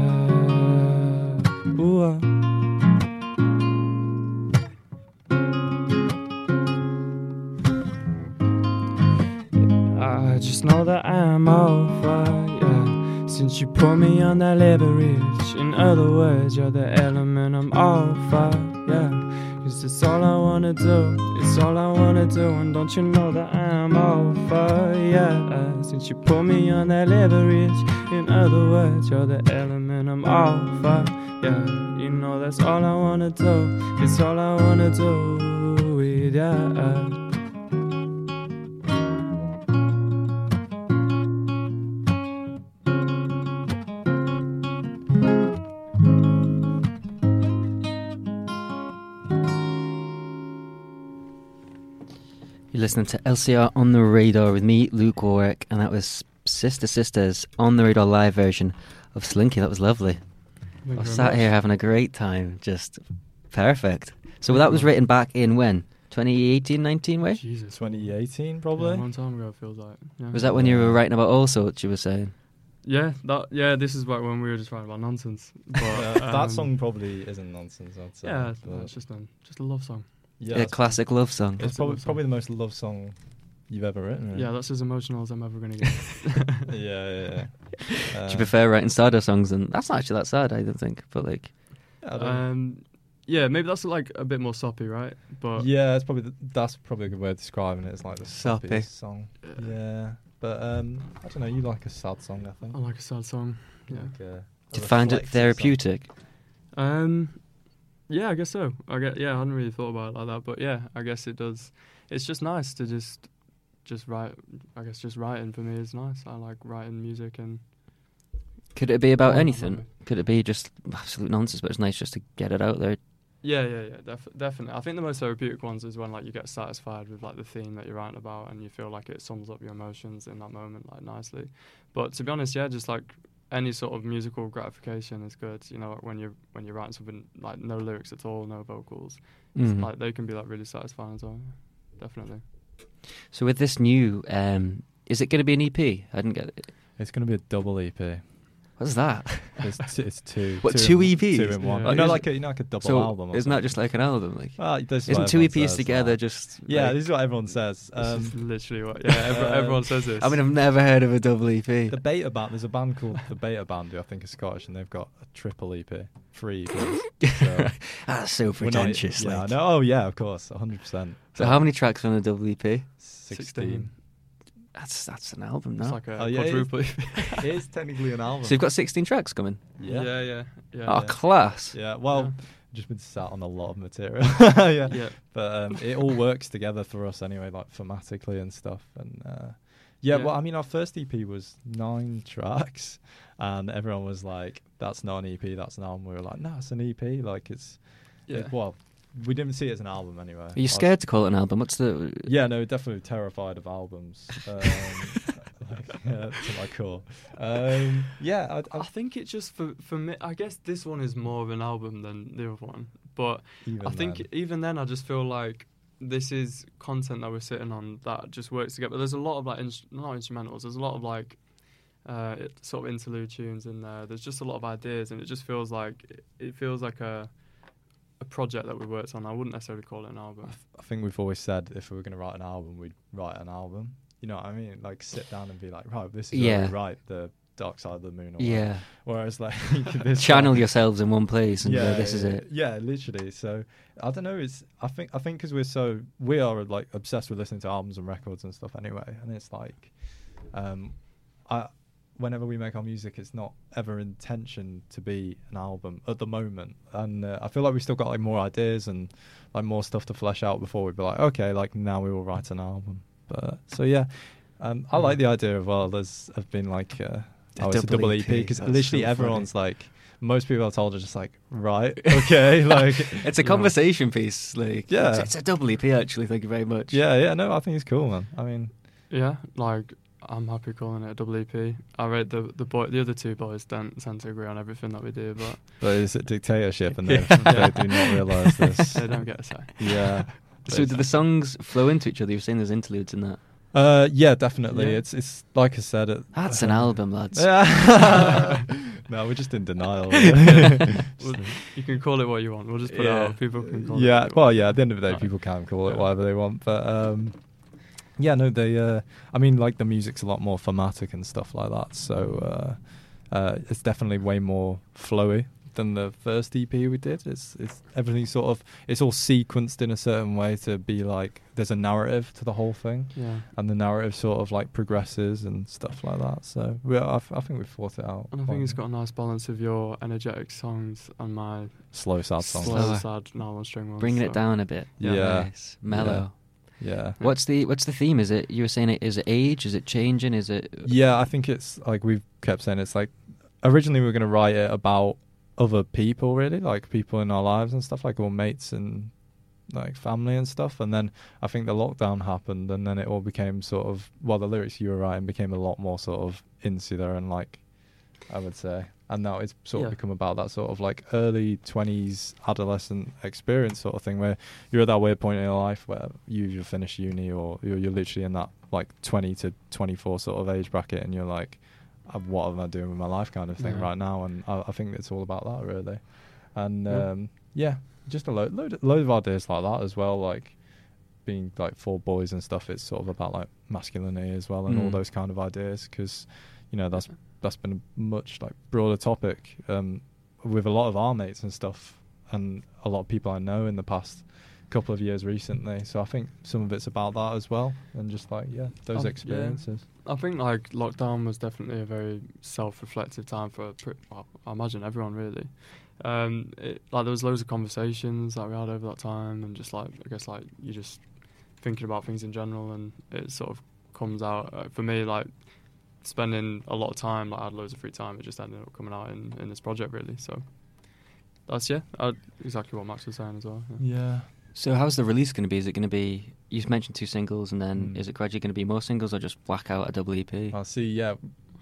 Speaker 8: All fire. Since you put me on that leverage. In other words, you're the element I'm all fire, yeah. Cause it's all I wanna do, it's all I wanna do. And don't you know that I'm all fire, yeah. Since you put me on that leverage. In other words, you're the element I'm all fire, yeah. You know that's all I wanna do, it's all I wanna do with ya.
Speaker 2: Listening to LCR on the radar with me, Luke Warwick, and that was Sister Sisters on the radar live version of Slinky. That was lovely.
Speaker 8: Thank
Speaker 2: I was sat
Speaker 8: much.
Speaker 2: here having a great time. Just perfect. So that was written back in when? 2018, 19 way?
Speaker 6: Jesus.
Speaker 7: 2018
Speaker 6: Yeah,
Speaker 7: probably.
Speaker 6: a long time ago, it feels like. Yeah.
Speaker 2: Was that when you were writing about all sorts? You were saying.
Speaker 6: Yeah, that yeah. This is like when we were just writing about nonsense. But
Speaker 7: Uh, that
Speaker 6: um,
Speaker 7: song probably isn't nonsense. I'd say.
Speaker 6: Yeah,
Speaker 7: but-
Speaker 6: it's just a just a love song.
Speaker 7: Yeah,
Speaker 2: a classic love song.
Speaker 7: it's probably
Speaker 6: song.
Speaker 7: probably the most love song you've ever written. really.
Speaker 6: Yeah, that's as emotional as I'm ever gonna get.
Speaker 7: yeah, yeah. yeah. Uh,
Speaker 2: Do you prefer writing sadder songs? And that's not actually that sad, I don't think. But like,
Speaker 7: I don't-
Speaker 6: um, yeah, maybe that's like a bit more soppy, right? But
Speaker 7: yeah, it's probably the, that's probably a good way of describing it. It's like the
Speaker 2: Soppy.
Speaker 7: soppiest song. Yeah, but um, I don't know. You like a sad song, I think.
Speaker 6: I like a sad song. Yeah.
Speaker 7: Like a-
Speaker 2: do you find it
Speaker 7: reflective song.
Speaker 2: therapeutic?
Speaker 6: Um, yeah, I guess so. I get yeah, I hadn't really thought about it like that, but yeah, I guess it does. It's just nice to just just write. I guess just writing for me is nice. I like writing music and
Speaker 2: Could it be about anything? Could it be just absolute nonsense? But it's nice just to get it out there.
Speaker 6: yeah, yeah, yeah, def- definitely. I think the most therapeutic ones is when like you get satisfied with like the theme that you're writing about and you feel like it sums up your emotions in that moment like nicely. But to be honest, yeah, just like any sort of musical gratification is good. You know, like when you're when you're writing something like no lyrics at all, no vocals, it's
Speaker 2: Mhm.
Speaker 6: like they can be like really satisfying as well. Definitely.
Speaker 2: So with this new, um, is it going to be an EP? I didn't get it.
Speaker 7: It's going to be a double EP.
Speaker 2: What's that?
Speaker 7: It's, t- it's two.
Speaker 2: What,
Speaker 7: two
Speaker 2: two
Speaker 7: in-
Speaker 2: EPs?
Speaker 7: Two in one.
Speaker 6: Yeah.
Speaker 7: You know, like a, you know, like a double
Speaker 2: so
Speaker 7: album. or
Speaker 2: isn't that just like an album? Like,
Speaker 7: Well, is
Speaker 2: isn't two
Speaker 7: everyone
Speaker 2: EPs
Speaker 7: says
Speaker 2: together
Speaker 7: now.
Speaker 2: just?
Speaker 7: Yeah,
Speaker 2: like-
Speaker 7: this is what everyone says.
Speaker 6: This
Speaker 7: Um,
Speaker 6: is literally what. Yeah, everyone,
Speaker 7: um,
Speaker 6: everyone says this.
Speaker 2: I mean, I've never heard of a double EP.
Speaker 7: the Beta Band. There's a band called the Beta Band who I think is Scottish, and they've got a triple EP, three EPs. So
Speaker 2: That's so
Speaker 7: we're not-
Speaker 2: pretentious.
Speaker 7: yeah, I
Speaker 2: like.
Speaker 7: know. Oh yeah, of course, 100. percent
Speaker 2: So how many tracks on a double EP?
Speaker 7: 16.
Speaker 2: That's that's an album
Speaker 6: It's
Speaker 2: now.
Speaker 6: like a
Speaker 7: Oh, yeah, it is.
Speaker 6: quadruple.
Speaker 7: it is technically an album.
Speaker 2: so you've got 16 tracks coming.
Speaker 7: yeah.
Speaker 6: yeah, yeah, yeah.
Speaker 2: oh,
Speaker 7: yeah.
Speaker 2: class.
Speaker 7: Yeah, well,
Speaker 6: Yeah.
Speaker 7: just been sat on a lot of material. yeah.
Speaker 6: yeah.
Speaker 7: But um, it all works together for us anyway, like thematically and stuff. And uh, yeah,
Speaker 6: Yeah.
Speaker 7: well, I mean, our first EP was nine tracks, and everyone was like, "That's not an EP, that's an album." We were like, "No, it's an EP. Like it's
Speaker 6: Yeah.
Speaker 7: it- well, we didn't see it as an album anyway."
Speaker 2: Are you scared to call it an album? What's the?
Speaker 7: Yeah, no, definitely terrified of albums. Um, like, yeah, to my core. Um, yeah, I,
Speaker 6: I
Speaker 7: I,
Speaker 6: think it's just for for me. I guess this one is more of an album than the other one, but I think
Speaker 7: then.
Speaker 6: even then, I just feel like this is content that we're sitting on that just works together. But there's a lot of like ins- not instrumentals. There's a lot of like uh, it, sort of interlude tunes in there. There's just a lot of ideas, and it just feels like it, it feels like a a project that we worked on. I wouldn't necessarily call it an
Speaker 7: I,
Speaker 6: album.
Speaker 7: th- I think we've always said if we were going to write an album, we'd write an album. You know what I mean? Like sit down and be like, right, this is
Speaker 2: Yeah.
Speaker 7: yeah. write the Dark Side of the Moon. Or whatever.
Speaker 2: Yeah.
Speaker 7: Whereas like this
Speaker 2: Channel
Speaker 7: one-
Speaker 2: yourselves in one place and
Speaker 7: yeah,
Speaker 2: go, this is it.
Speaker 7: Yeah, literally. So I don't know. It's I think I think because we're so we are like obsessed with listening to albums and records and stuff anyway, and it's like, um, I whenever we make our music, it's not ever intention to be an album at the moment, and uh, I feel like we've still got like more ideas and like more stuff to flesh out before we'd be like, okay, like now we will write an album. But so yeah, um, I like the idea of well, there's have been like. Uh,
Speaker 2: A
Speaker 7: oh, it's a
Speaker 2: double
Speaker 7: double
Speaker 2: EP,
Speaker 7: EP because literally
Speaker 2: so funny.
Speaker 7: everyone's like, most people I've told are just like, right, okay, like,
Speaker 2: It's a
Speaker 7: you know.
Speaker 2: conversation piece. Like,
Speaker 7: Yeah.
Speaker 2: it's, it's a double EP actually. Thank you very much.
Speaker 7: Yeah, yeah, no, I think it's cool, man. I mean,
Speaker 6: Yeah, like I'm happy calling it a double EP. I rate the the boy, the other two boys don't tend to agree on everything that we do, but
Speaker 7: but it's a dictatorship, and they,
Speaker 6: Yeah.
Speaker 7: they do not realise this.
Speaker 6: they don't get a say.
Speaker 7: Yeah.
Speaker 2: So do the songs flow into each other? You've seen there's interludes in that.
Speaker 7: Uh, yeah, definitely.
Speaker 6: Yeah.
Speaker 7: It's it's like I said. It,
Speaker 2: That's an album, lads.
Speaker 7: Yeah. no, we're just in denial.
Speaker 6: Well, you can call it what you want. We'll just put it
Speaker 7: Yeah.
Speaker 6: out. People can call it.
Speaker 7: yeah,
Speaker 6: what
Speaker 7: well, yeah. At the end of the day,
Speaker 6: Right.
Speaker 7: people can call it whatever they want, but um, yeah, no, they. Uh, I mean, like the music's a lot more thematic and stuff like that, so uh, uh, it's definitely way more flowy than the first EP we did. It's it's everything sort of it's all sequenced in a certain way to be like there's a narrative to the whole thing,
Speaker 6: Yeah.
Speaker 7: and the narrative sort of like progresses and stuff like that. So we, I, I think we've thought it out.
Speaker 6: And I think it's
Speaker 7: quite
Speaker 6: got a nice balance of your energetic songs and my
Speaker 7: slow, sad songs.
Speaker 6: slow,
Speaker 2: Slower.
Speaker 6: sad, nylon string ones.
Speaker 2: Bringing
Speaker 6: so-
Speaker 2: it down a bit.
Speaker 7: Yeah.
Speaker 2: Nice. Mellow.
Speaker 7: Yeah.
Speaker 2: What's the What's the theme? Is it you were saying it? Is it age? Is it changing? Is it?
Speaker 7: Yeah, I think it's like we've kept saying it's like originally we were going to write it about other people, really, like people in our lives and stuff, like all mates and like family and stuff. And then I think the lockdown happened, and then it all became sort of well, the lyrics you were writing became a lot more sort of insular and like I would say and now it's sort of
Speaker 6: Yeah.
Speaker 7: become about that sort of like early twenties adolescent experience sort of thing where you're at that weird point in your life where you either finished uni or you're, you're literally in that like 20 to 24 sort of age bracket and you're like uh, what am I doing with my life kind of thing
Speaker 6: Yeah.
Speaker 7: right now and I, I think it's all about that really and
Speaker 6: Yeah.
Speaker 7: um, yeah just a load, load, load of ideas like that as well like being like four boys and stuff it's sort of about like masculinity as well and all
Speaker 2: Mm.
Speaker 7: those kind of ideas because you know that's that's been a much like broader topic um, with a lot of our mates and stuff and a lot of people I know in the past couple of years recently so I think some of it's about that as well and just like yeah those
Speaker 6: Um, yeah.
Speaker 7: experiences
Speaker 6: I think like lockdown was definitely a very self-reflective time for well, I imagine everyone really. Um, it, like there was loads of conversations that we had over that time, and just like I guess like you just thinking about things in general, and it sort of comes out uh, for me like spending a lot of time. Like I had loads of free time. It just ended up coming out in, in this project really. So that's yeah, uh, exactly what Max was saying as well. Yeah.
Speaker 7: yeah
Speaker 2: So how's the release going to be? Is it going to be? You mentioned two singles, and then
Speaker 7: Mm.
Speaker 2: is it gradually going to be more singles, or just whack out a double E EP?
Speaker 7: I see. Yeah,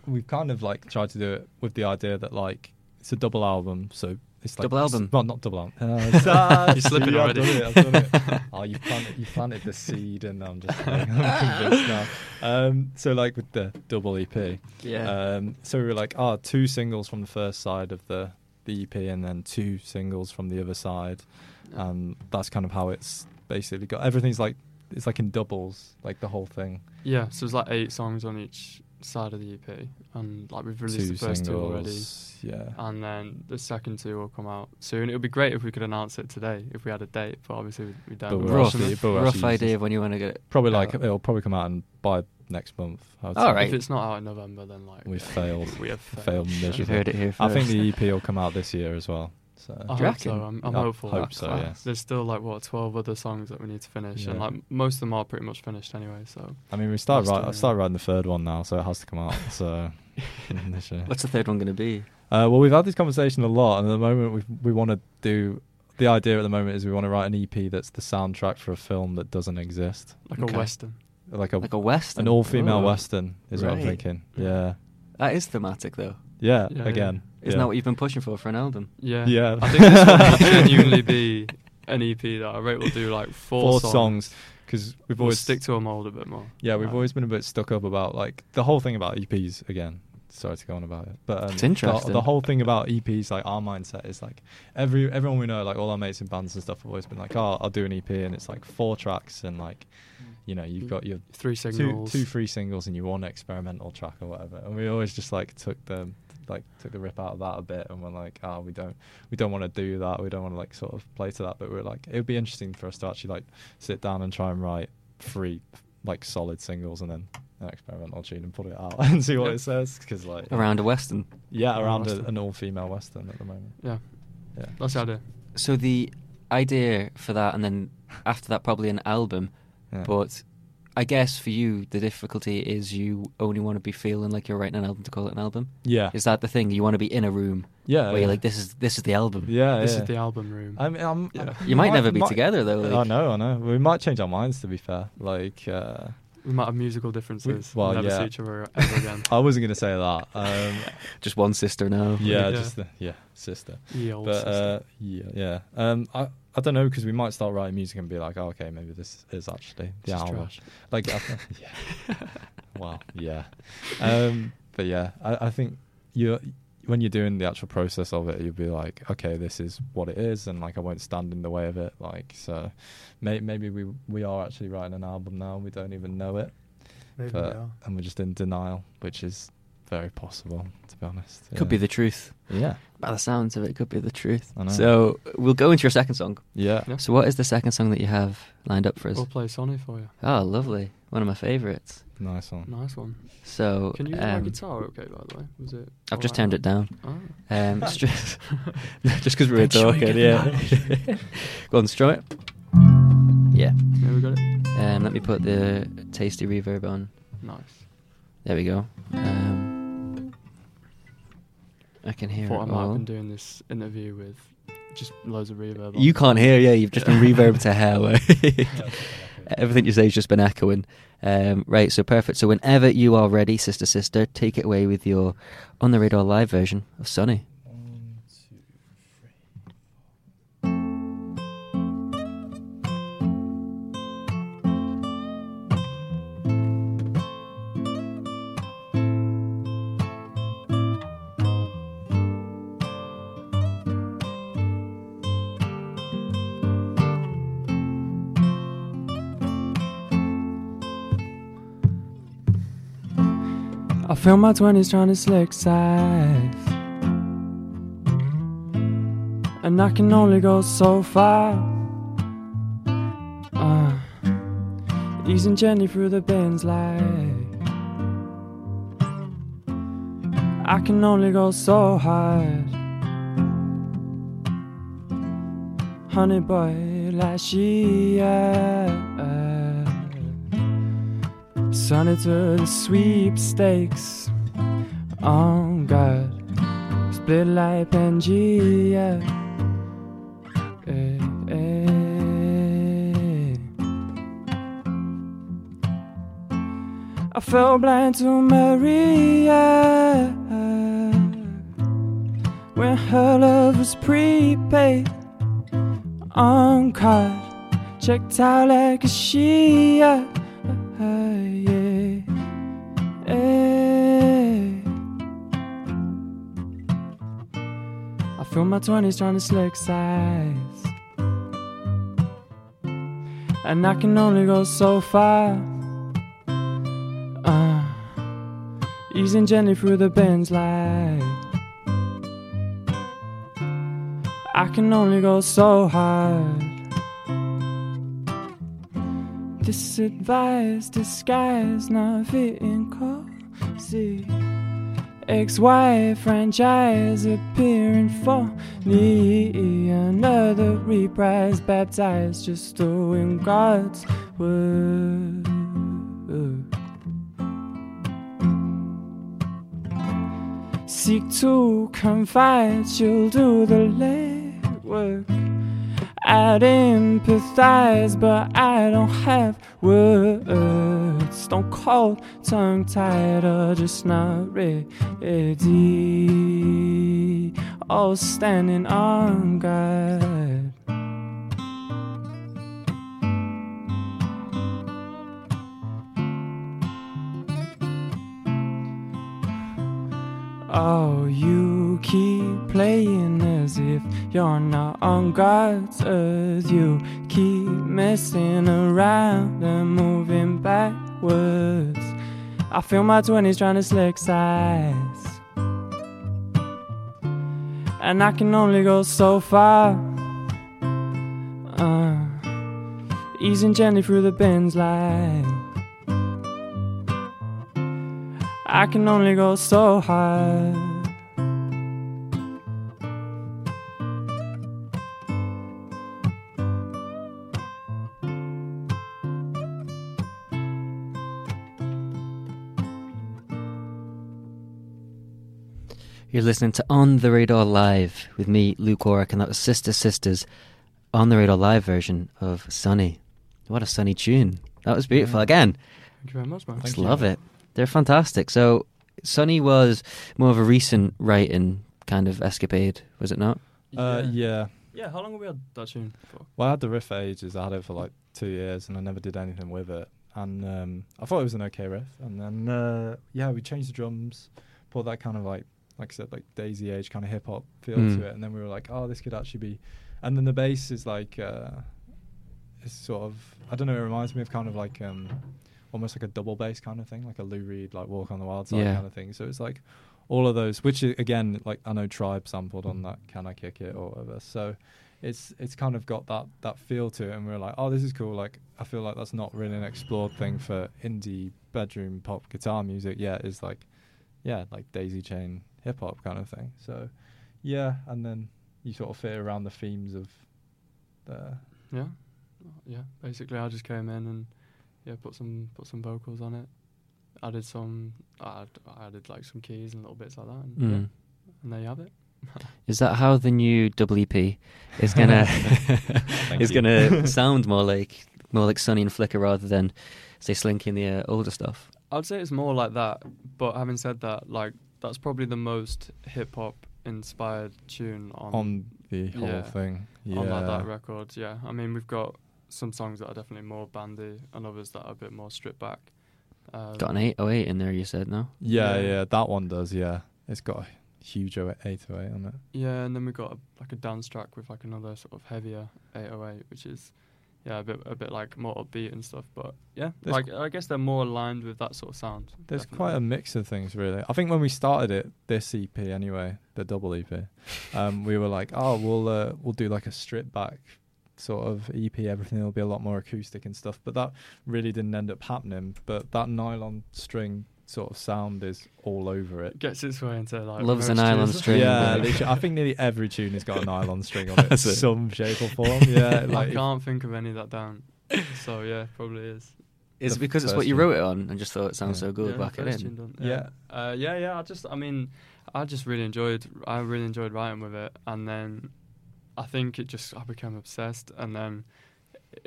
Speaker 7: we've kind of like tried to do it with the idea that like it's a double album, so it's like
Speaker 2: Double album?
Speaker 7: Well, not double album. Uh,
Speaker 6: You're slipping
Speaker 7: see, I've
Speaker 6: already.
Speaker 7: done it, I've done it. oh, you planted, you planted the seed, and I'm just like, I'm convinced now. Um, so like with the double EP,
Speaker 2: Yeah.
Speaker 7: Um, so we were like, ah, two singles from the first side of the the EP, and then two singles from the other side, and that's kind of how it's basically got. Everything's like it's like in doubles, like the whole thing.
Speaker 6: Yeah, so it's like eight songs on each side of the EP, and like we've released
Speaker 7: two
Speaker 6: the first two already,
Speaker 7: yeah.
Speaker 6: and then the second two will come out soon. It would be great if we could announce it today, if we had a date, but obviously we, we don't.
Speaker 7: But
Speaker 6: We're
Speaker 7: we're
Speaker 2: rough,
Speaker 6: rushing
Speaker 7: actually- but
Speaker 2: rough idea of when you want to get it.
Speaker 7: Probably like it'll probably come out in, by next month. I would
Speaker 2: All
Speaker 7: say.
Speaker 2: right.
Speaker 6: If it's not out in November, then like
Speaker 7: We've
Speaker 6: yeah,
Speaker 7: failed.
Speaker 6: We have
Speaker 7: Failed
Speaker 6: failed.
Speaker 7: miserably.
Speaker 2: You've heard it here
Speaker 7: I think the EP will come out this year as well. So
Speaker 6: I hope so. I'm, I'm
Speaker 7: I
Speaker 6: hopeful.
Speaker 7: hope so, yeah.
Speaker 6: There's still like what 12 other songs that we need to finish, and like most of them are pretty much finished anyway. So
Speaker 7: I mean, we start
Speaker 6: Last
Speaker 7: write, I
Speaker 6: time,
Speaker 7: started writing the third one now, so it has to come out. So.
Speaker 2: What's the third one going to be?
Speaker 7: Uh, well, we've had this conversation a lot, and at the moment we we want to do. The idea at the moment is we want to write an EP that's the soundtrack for a film that doesn't exist,
Speaker 6: like
Speaker 2: Okay.
Speaker 6: a western.
Speaker 7: like a
Speaker 2: Like a western.
Speaker 7: an all-female
Speaker 2: Ooh.
Speaker 7: western is what I'm thinking. Yeah,
Speaker 2: That is thematic, though.
Speaker 7: yeah.
Speaker 6: Yeah,
Speaker 7: again,
Speaker 2: Isn't
Speaker 7: yeah.
Speaker 2: that what you've been pushing for for an album?
Speaker 6: Yeah.
Speaker 7: Yeah.
Speaker 6: I think this will genuinely be an EP that I rate will do like four,
Speaker 7: four
Speaker 6: songs.
Speaker 7: songs? Because we've
Speaker 6: We'll
Speaker 7: always
Speaker 6: stick to a mold a bit more.
Speaker 7: Yeah, we've
Speaker 6: Um,
Speaker 7: always been a bit stuck up about like the whole thing about EPs again. Sorry to go on about it, but um,
Speaker 2: It's interesting.
Speaker 7: The, whole thing about EPs, like our mindset is like every everyone we know, like all our mates in bands and stuff, have always been like, oh, I'll do an EP, and it's like four tracks, and like, you know, you've got your
Speaker 6: Three
Speaker 7: two
Speaker 6: singles.
Speaker 7: two free singles and your one experimental track or whatever. And we always just like took the like took the rip out of that a bit, and we're like, oh, we don't we don't want to do that. We don't want to like sort of play to that. But we're like, it would be interesting for us to actually like sit down and try and write three like solid singles and then an experimental tune and put it out and see what
Speaker 6: Yeah.
Speaker 7: it says. Because like
Speaker 2: Around a western.
Speaker 7: yeah,
Speaker 6: Around
Speaker 7: around a, an all female western at the moment.
Speaker 6: Yeah.
Speaker 7: Yeah.
Speaker 6: That's the idea.
Speaker 2: So the idea for that, and then after that, probably an album.
Speaker 7: Yeah.
Speaker 2: But I guess for you, the difficulty is you only want to be feeling like you're writing an album to call it an album.
Speaker 7: yeah,
Speaker 2: Is that the thing? You want to be in a room
Speaker 7: yeah,
Speaker 2: where
Speaker 7: yeah.
Speaker 2: you're like, this is this is the album.
Speaker 7: yeah,
Speaker 6: This
Speaker 7: yeah.
Speaker 6: is the album room.
Speaker 7: I mean, I'm,
Speaker 6: Yeah.
Speaker 2: You might never be together though.
Speaker 7: I know, I know. We might change our minds. To be fair, like uh,
Speaker 6: we might have musical differences.
Speaker 7: well,
Speaker 6: we'll never
Speaker 7: yeah.
Speaker 6: see each other ever again.
Speaker 7: I wasn't gonna say that. Um,
Speaker 2: just one sister now.
Speaker 7: yeah,
Speaker 6: Yeah.
Speaker 7: just the, yeah, sister.
Speaker 6: Ye old
Speaker 7: But
Speaker 6: sister.
Speaker 7: uh, yeah, yeah. Um, I I don't know because we might start writing music and be like, oh, okay, maybe this is actually the
Speaker 6: This
Speaker 7: album.
Speaker 6: trash.
Speaker 7: Like, yeah. wow, yeah. Um, but yeah, I, I think you when you're doing the actual process of it, you'll be like, okay, this is what it is, and like I won't stand in the way of it. Like, so may, maybe we we are actually writing an album now. We don't even know it,
Speaker 6: Maybe
Speaker 7: but, and we're just in denial, which is very possible, to be honest.
Speaker 2: Could be the truth.
Speaker 7: yeah,
Speaker 2: By the sounds of it, it could be the truth.
Speaker 7: I know.
Speaker 2: So we'll go into your second song.
Speaker 7: yeah.
Speaker 6: Yeah.
Speaker 2: So what is the second song that you have lined up for us?
Speaker 6: We'll play Sunny for you.
Speaker 2: Oh, lovely. One of my favourites.
Speaker 7: Nice one.
Speaker 6: Nice one.
Speaker 2: So
Speaker 6: Can you hear my
Speaker 2: um,
Speaker 6: guitar okay, by the way? Was it?
Speaker 2: I've just
Speaker 6: alright?
Speaker 2: turned it down.
Speaker 6: Oh.
Speaker 2: Um, just just because we were
Speaker 6: Make sure
Speaker 2: talking, yeah. Go on, strum it. Yeah.
Speaker 6: Yeah, we got it.
Speaker 2: Um, let me put the tasty reverb on.
Speaker 6: Nice.
Speaker 2: There we go. Um, I can hear
Speaker 6: Thought I
Speaker 2: it
Speaker 6: might have been doing this interview with just loads of reverb.
Speaker 2: You can't hear, yeah. You've just been reverb to hell. Everything you say has just been echoing. Um, right, so perfect. So whenever you are ready, sister, sister, take it away with your on the radar live version of Sunny.
Speaker 8: Feel my 20s trying to slick size. And I can only go so far. Uh, easing gently through the bends like. I can only go so hard. Honey boy, last year. Sunny to the sweepstakes. Oh God, split like Pangea. Eh, eh. I fell blind to Maria when her love was prepaid. On card, checked out like a Shia. I my 20s trying to slick size. And I can only go so far. Uh, easing gently through the bends like. I can only go so hard. This advice disguise not fitting cozy. Ex-wife franchise appearing for me. Another reprise baptized, just doing God's work. Seek to confide, she'll do the legwork. I'd empathize, but I don't have words. Stone cold, tongue tied, or just not ready. All standing on guard. Oh, you keep playing as if you're not on God's earth. You keep messing around and moving backwards. I feel my 20s trying to slick size. And I can only go so far. Uh, easing gently through the bends like. I can only go so high.
Speaker 2: You're listening to On the Radar Live with me, Luke Warwick, and that was Sister Sisters on the Radar Live version of Sunny. What a sunny tune. That was beautiful.
Speaker 8: Yeah.
Speaker 2: Again,
Speaker 8: Thank you very much, man.
Speaker 2: just love it. They're fantastic. So, Sunny was more of a recent writing kind of escapade, was it not?
Speaker 7: Uh, yeah.
Speaker 8: Yeah, how long have we had that tune for?
Speaker 7: Well, I had the riff ages. I had it for like two years, and I never did anything with it. And um, I thought it was an okay riff. And then, uh, yeah, we changed the drums, put that kind of like, like I said, like D.A.I.S.Y. Age kind of hip hop feel
Speaker 2: Mm.
Speaker 7: to it. And then we were like, oh, this could actually be. And then the bass is like, uh, it's sort of, I don't know, it reminds me of kind of like, um, almost like a double bass kind of thing, like a Lou Reed, like Walk on the Wild Side
Speaker 2: Yeah.
Speaker 7: kind of thing. So it's like all of those, which again, like I know Tribe sampled on that Can I Kick It or whatever. So it's it's kind of got that that feel to it, and we're like, oh, this is cool. Like I feel like that's not really an explored thing for indie bedroom pop guitar music yet. Is like, yeah, like daisy chain hip hop kind of thing. So yeah, and then you sort of fit around the themes of the
Speaker 8: Yeah, yeah. Basically, I just came in and yeah, put some put some vocals on it. Added some, I I added like some keys and little bits like that, and, yeah,
Speaker 2: Mm.
Speaker 8: and there you have it.
Speaker 2: Is that how the new WP is gonna is
Speaker 7: you.
Speaker 2: gonna sound more like more like Sunny and Flicker rather than say Slinky and the uh, older stuff.
Speaker 6: I'd say it's more like that. But having said that, like that's probably the most hip hop inspired tune on
Speaker 7: on the whole
Speaker 6: yeah,
Speaker 7: thing. Yeah.
Speaker 6: on like that record. Yeah, I mean we've got some songs that are definitely more bandy and others that are a bit more stripped back. Um,
Speaker 2: Got an 808 in there, you said, no?
Speaker 7: yeah,
Speaker 6: Yeah.
Speaker 7: yeah, that one does. Yeah, it's got a huge 808 on it.
Speaker 6: Yeah, and then we've got a, like a dance track with like another sort of heavier 808, which is yeah a bit a bit like more upbeat and stuff. But yeah,
Speaker 7: There's
Speaker 6: like I guess they're more aligned with that sort of sound.
Speaker 7: There's
Speaker 6: definitely.
Speaker 7: quite a mix of things, really. I think when we started it, this EP anyway, the double EP, um, we were like, oh, we'll uh, we'll do like a strip back sort of EP. Everything will be a lot more acoustic and stuff. But that really didn't end up happening. But that nylon string sort of sound is all over it.
Speaker 6: gets its way into like
Speaker 2: Loves the
Speaker 6: most
Speaker 2: nylon
Speaker 6: tunes.
Speaker 2: string.
Speaker 7: Yeah, literally, I think nearly every tune has got a nylon string on it, in
Speaker 2: it?
Speaker 7: some shape or form. Yeah,
Speaker 6: I
Speaker 7: like if-
Speaker 6: can't think of any that don't. so yeah, probably is.
Speaker 2: Is it because it's what you wrote it on and just thought it sounds
Speaker 7: Yeah.
Speaker 2: so good,
Speaker 6: yeah,
Speaker 2: back it in?
Speaker 6: tune done,
Speaker 7: Yeah.
Speaker 6: yeah. Uh, yeah, yeah. I just, I mean, I just really enjoyed. I really enjoyed writing with it, and then I think it just I became obsessed, and then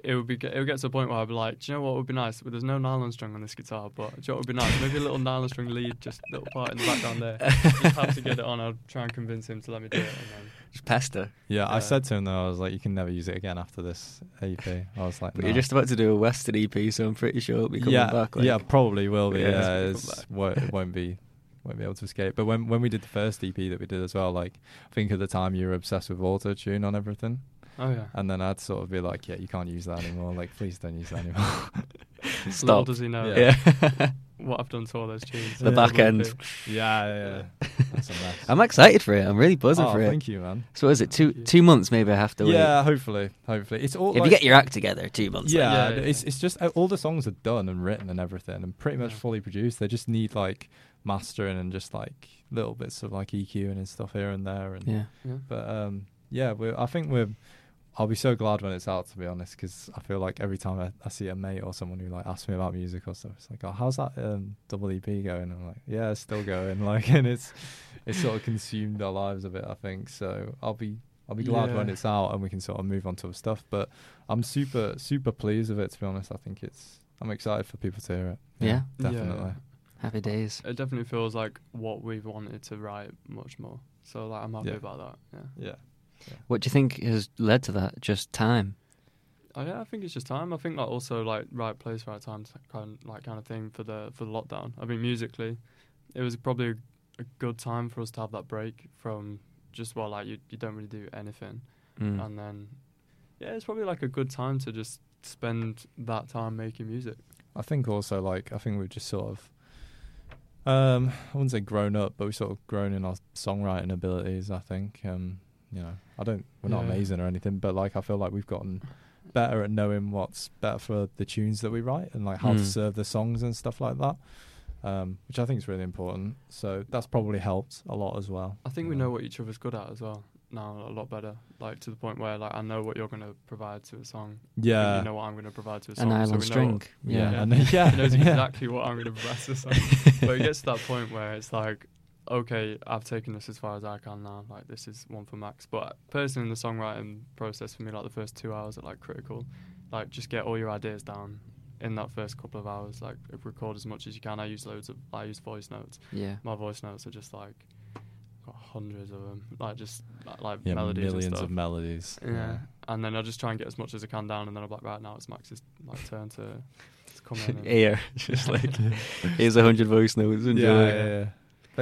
Speaker 6: it would be it would get to a point where I'd be like, do you know what would be nice? Well, there's no nylon string on this guitar, but do you know what would be nice? Maybe a little nylon string lead, just a little part in the background there. Just have to get it on. I'll try and convince him to let me do it, and then
Speaker 2: Just pester.
Speaker 7: yeah, I said to him though, I was like, you can never use it again after this EP. I was like,
Speaker 2: But
Speaker 7: no.
Speaker 2: you're just about to do a Western EP, so I'm pretty sure it'll be coming
Speaker 7: yeah,
Speaker 2: back. Like,
Speaker 7: yeah, probably will be.
Speaker 2: Yeah,
Speaker 7: Yeah,
Speaker 2: it's
Speaker 7: it's, won't, it won't be won't be able to escape. But when when we did the first EP that we did as well, like I think at the time you were obsessed with auto tune on everything,
Speaker 6: oh yeah.
Speaker 7: and then I'd sort of be like, yeah, you can't use that anymore. Like, please don't use that anymore.
Speaker 6: Little
Speaker 2: Stop.
Speaker 6: does he know
Speaker 2: Yeah.
Speaker 6: what I've done to all those tunes.
Speaker 2: the
Speaker 7: Yeah.
Speaker 2: back end.
Speaker 7: yeah, yeah, yeah. That's a mess.
Speaker 2: I'm excited for it. I'm really buzzing
Speaker 7: oh,
Speaker 2: for it.
Speaker 7: thank you, man.
Speaker 2: So is it two two months? Maybe I have to wait.
Speaker 7: Yeah, hopefully, hopefully. It's all
Speaker 2: If you get your act together, two months.
Speaker 7: yeah,
Speaker 6: Yeah, yeah,
Speaker 7: it's
Speaker 6: yeah.
Speaker 7: it's just uh, all the songs are done and written and everything, and pretty much
Speaker 6: Yeah.
Speaker 7: fully produced. They just need like mastering and just like little bits of like EQing and stuff here and there. And
Speaker 2: Yeah.
Speaker 6: Yeah.
Speaker 7: but um, yeah, we're, I think we're. I'll be so glad when it's out, to be honest, because I feel like every time I, I see a mate or someone who like asks me about music or stuff, it's like, "Oh, how's that um, double EP going?" I'm like, "Yeah, it's still going." Like, and it's it's sort of consumed our lives a bit. I think so. I'll be I'll be glad when it's out and we can sort of move on to other stuff. But I'm super super pleased with it. To be honest, I think it's I'm excited for people to hear it.
Speaker 2: Yeah.
Speaker 7: definitely.
Speaker 2: Happy days.
Speaker 6: It definitely feels like what we've wanted to write much more. So like I'm happy
Speaker 7: Yeah.
Speaker 6: about that. Yeah.
Speaker 7: Yeah.
Speaker 2: What do you think has led to that? Just time.
Speaker 6: Oh yeah, I think it's just time. I think like also like right place, right time, t- kind like kind of thing for the for the lockdown. I mean musically, it was probably a, a good time for us to have that break from just well like you you don't really do anything,
Speaker 2: Mm.
Speaker 6: and then yeah, it's probably like a good time to just spend that time making music.
Speaker 7: I think also like I think we've just sort of um I wouldn't say grown up, but we've sort of grown in our songwriting abilities, I think. Um you know, I don't we're not
Speaker 6: Yeah.
Speaker 7: amazing or anything, but like I feel like we've gotten better at knowing what's better for the tunes that we write and like how to
Speaker 2: Mm.
Speaker 7: serve the songs and stuff like that. Um, which I think is really important. So that's probably helped a lot as well.
Speaker 6: I think we
Speaker 7: Um,
Speaker 6: know what each other's good at as well now a lot better. Like to the point where like I know what you're gonna provide to a song. and
Speaker 7: Yeah.
Speaker 6: You know what I'm gonna provide to a
Speaker 2: A
Speaker 6: song. so
Speaker 2: nylon
Speaker 6: we know
Speaker 2: string.
Speaker 6: what-
Speaker 7: Yeah,
Speaker 2: Yeah.
Speaker 7: and then- yeah,
Speaker 6: he knows exactly what I'm going to provide to a song. but it gets to that point where it's like, okay, I've taken this as far as I can now. Like this is one for Max. But personally, in the songwriting process for me, like the first two hours are like critical. Like just get all your ideas down in that first couple of hours. Like record as much as you can. I use loads of I use voice notes.
Speaker 2: Yeah.
Speaker 6: My voice notes are just like got hundreds of them. Like just like, like
Speaker 7: yeah,
Speaker 6: melodies and
Speaker 7: millions
Speaker 6: stuff.
Speaker 7: of melodies.
Speaker 6: Yeah. And then I'll just try and get as much as I can down, and then I'm like, right now it's Max's like turn to, to come in. And
Speaker 2: Air. Just like here's a hundred voice notes.
Speaker 7: Yeah,
Speaker 2: Enjoy.
Speaker 7: yeah,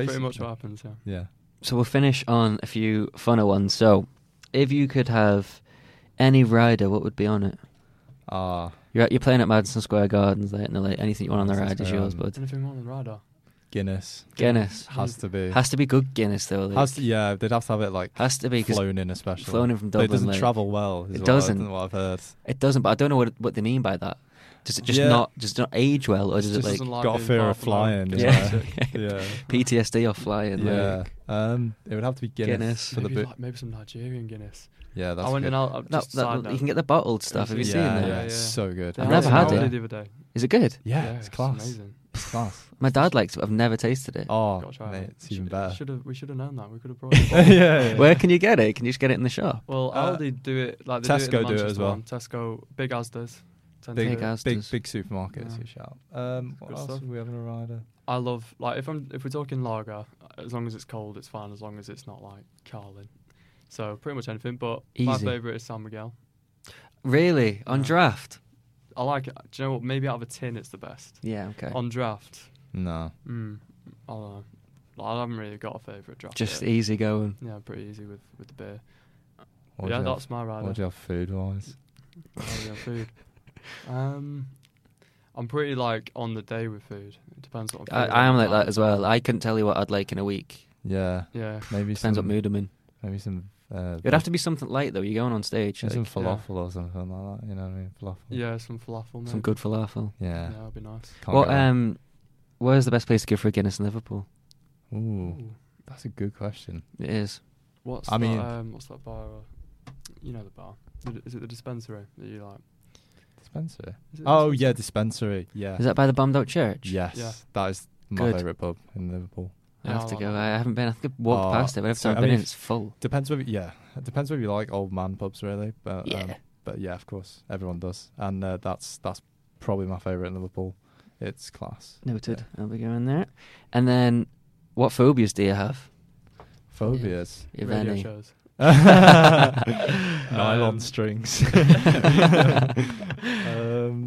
Speaker 7: yeah.
Speaker 6: pretty much what happens. Yeah.
Speaker 7: Yeah.
Speaker 2: So we'll finish on a few funner ones. So, if you could have any rider, what would be on it?
Speaker 7: Ah,
Speaker 2: You're at, you're playing at Madison Square Gardens late in the late. Anything you want on the
Speaker 7: Madison
Speaker 2: ride is yours,
Speaker 7: Garden.
Speaker 2: bud.
Speaker 6: Anything wrong with radar?
Speaker 7: Guinness
Speaker 2: Guinness
Speaker 7: has to be.
Speaker 2: has to be good Guinness though. Like,
Speaker 7: Has to, yeah, they'd have to have it like
Speaker 2: has to be
Speaker 7: flown in, especially
Speaker 2: flown in from
Speaker 7: But it
Speaker 2: Dublin.
Speaker 7: doesn't
Speaker 2: like-
Speaker 7: travel well. Is
Speaker 2: It doesn't.
Speaker 7: I, what I've heard.
Speaker 2: It doesn't, but I don't know what what they mean by that. Does it just
Speaker 7: Yeah.
Speaker 2: not just not age well, or does it
Speaker 7: Just
Speaker 2: like
Speaker 6: like
Speaker 7: got a fear of flying.
Speaker 2: Yeah.
Speaker 7: Yeah, yeah,
Speaker 2: PTSD or flying?
Speaker 7: yeah.
Speaker 2: Like,
Speaker 7: Um, it would have to be Guinness,
Speaker 2: Guinness.
Speaker 7: for the
Speaker 6: maybe,
Speaker 7: bit.
Speaker 6: like, maybe some Nigerian Guinness.
Speaker 7: Yeah, that's
Speaker 6: I went
Speaker 7: good.
Speaker 6: and I'll, I'll
Speaker 2: that, that- you can get the bottled stuff. Have you
Speaker 6: Yeah,
Speaker 2: seen
Speaker 7: yeah,
Speaker 2: that?
Speaker 7: yeah,
Speaker 6: Yeah,
Speaker 7: it's so good.
Speaker 2: I've never had
Speaker 6: Aldi
Speaker 2: it.
Speaker 6: The other day.
Speaker 2: Is it good?
Speaker 7: Yeah, it's class.
Speaker 6: Amazing.
Speaker 7: It's class.
Speaker 2: My dad likes it. I've never tasted it.
Speaker 7: Oh, mate,
Speaker 6: it.
Speaker 7: it's even
Speaker 6: Should-
Speaker 7: better.
Speaker 6: Should have we should have known that. We could have brought it.
Speaker 7: yeah, yeah.
Speaker 2: Where can you get it? Can you just get it in the shop?
Speaker 6: Well,
Speaker 7: Uh,
Speaker 6: Aldi do it like they
Speaker 7: Tesco
Speaker 6: do it, in
Speaker 7: do it as well.
Speaker 6: one. Tesco, big Asda's Tend
Speaker 7: Big,
Speaker 6: to-
Speaker 2: Asda's.
Speaker 7: big, big supermarkets.
Speaker 6: Yeah.
Speaker 7: You shout. Um, what else
Speaker 6: stuff.
Speaker 7: are we having a rider?
Speaker 6: I love like if I'm if we're talking lager, as long as it's cold, it's fine. As long as it's not like Carling. So pretty much anything. But my favorite is San Miguel.
Speaker 2: Really? On
Speaker 6: Yeah.
Speaker 2: draft?
Speaker 6: I like it. Do you know what? Maybe out of a tin, it's the best.
Speaker 2: Yeah, okay.
Speaker 6: On draft,
Speaker 7: No.
Speaker 6: mm, I don't know. I haven't really got a favorite draft.
Speaker 2: Just
Speaker 6: yet.
Speaker 2: easy going.
Speaker 6: Yeah, pretty easy with with the beer.
Speaker 7: What
Speaker 6: yeah,
Speaker 7: do you
Speaker 6: that's my
Speaker 7: have,
Speaker 6: rider.
Speaker 7: What do you have food wise?
Speaker 6: Oh, yeah, food. Um, I'm pretty like on the day with food. It depends what. I'm
Speaker 2: I,
Speaker 6: feeling
Speaker 2: I am like that as well. I couldn't tell you what I'd like in a week.
Speaker 7: Yeah.
Speaker 6: Yeah.
Speaker 7: Maybe
Speaker 2: Depends
Speaker 7: some,
Speaker 2: what mood I'm in.
Speaker 7: Maybe some. Uh,
Speaker 2: It'd have to be something light though. You're going on stage.
Speaker 7: Maybe some
Speaker 2: Like,
Speaker 7: falafel or something like that. You know what I mean? Falafel.
Speaker 6: Yeah, some falafel. Maybe.
Speaker 2: some good falafel.
Speaker 7: Yeah.
Speaker 6: Yeah, that'd be nice.
Speaker 7: Can't
Speaker 2: What
Speaker 7: go wrong.
Speaker 2: um, where's the best place to go for a Guinness in Liverpool?
Speaker 7: Ooh,
Speaker 6: Ooh.
Speaker 7: that's a good question.
Speaker 2: It is.
Speaker 6: What's
Speaker 7: I
Speaker 6: that,
Speaker 7: mean-
Speaker 6: um, what's that bar? uh, You know the bar. The- Is it the dispensary that you like?
Speaker 7: Dispensary.
Speaker 6: Is it
Speaker 7: Oh yeah,
Speaker 6: dispensary?
Speaker 7: dispensary. Yeah.
Speaker 2: Is that by the bombed out church?
Speaker 7: Yes.
Speaker 6: Yeah.
Speaker 7: That is my
Speaker 2: Good.
Speaker 7: favourite pub in Liverpool.
Speaker 2: I have to go. I haven't been. I think I've walked
Speaker 7: Oh,
Speaker 2: past it, but every
Speaker 7: so,
Speaker 2: time I've been
Speaker 7: mean,
Speaker 2: in, it's full.
Speaker 7: Depends whether yeah, it depends whether you like old man pubs really, but
Speaker 2: Yeah.
Speaker 7: um, but yeah, of course, everyone does, and uh, that's that's probably my favourite in Liverpool. It's class.
Speaker 2: Noted. I'll be going there. And then, what phobias do you have?
Speaker 7: Phobias.
Speaker 2: If
Speaker 6: Radio
Speaker 2: any.
Speaker 6: shows.
Speaker 7: Nylon
Speaker 6: Um,
Speaker 7: strings. um,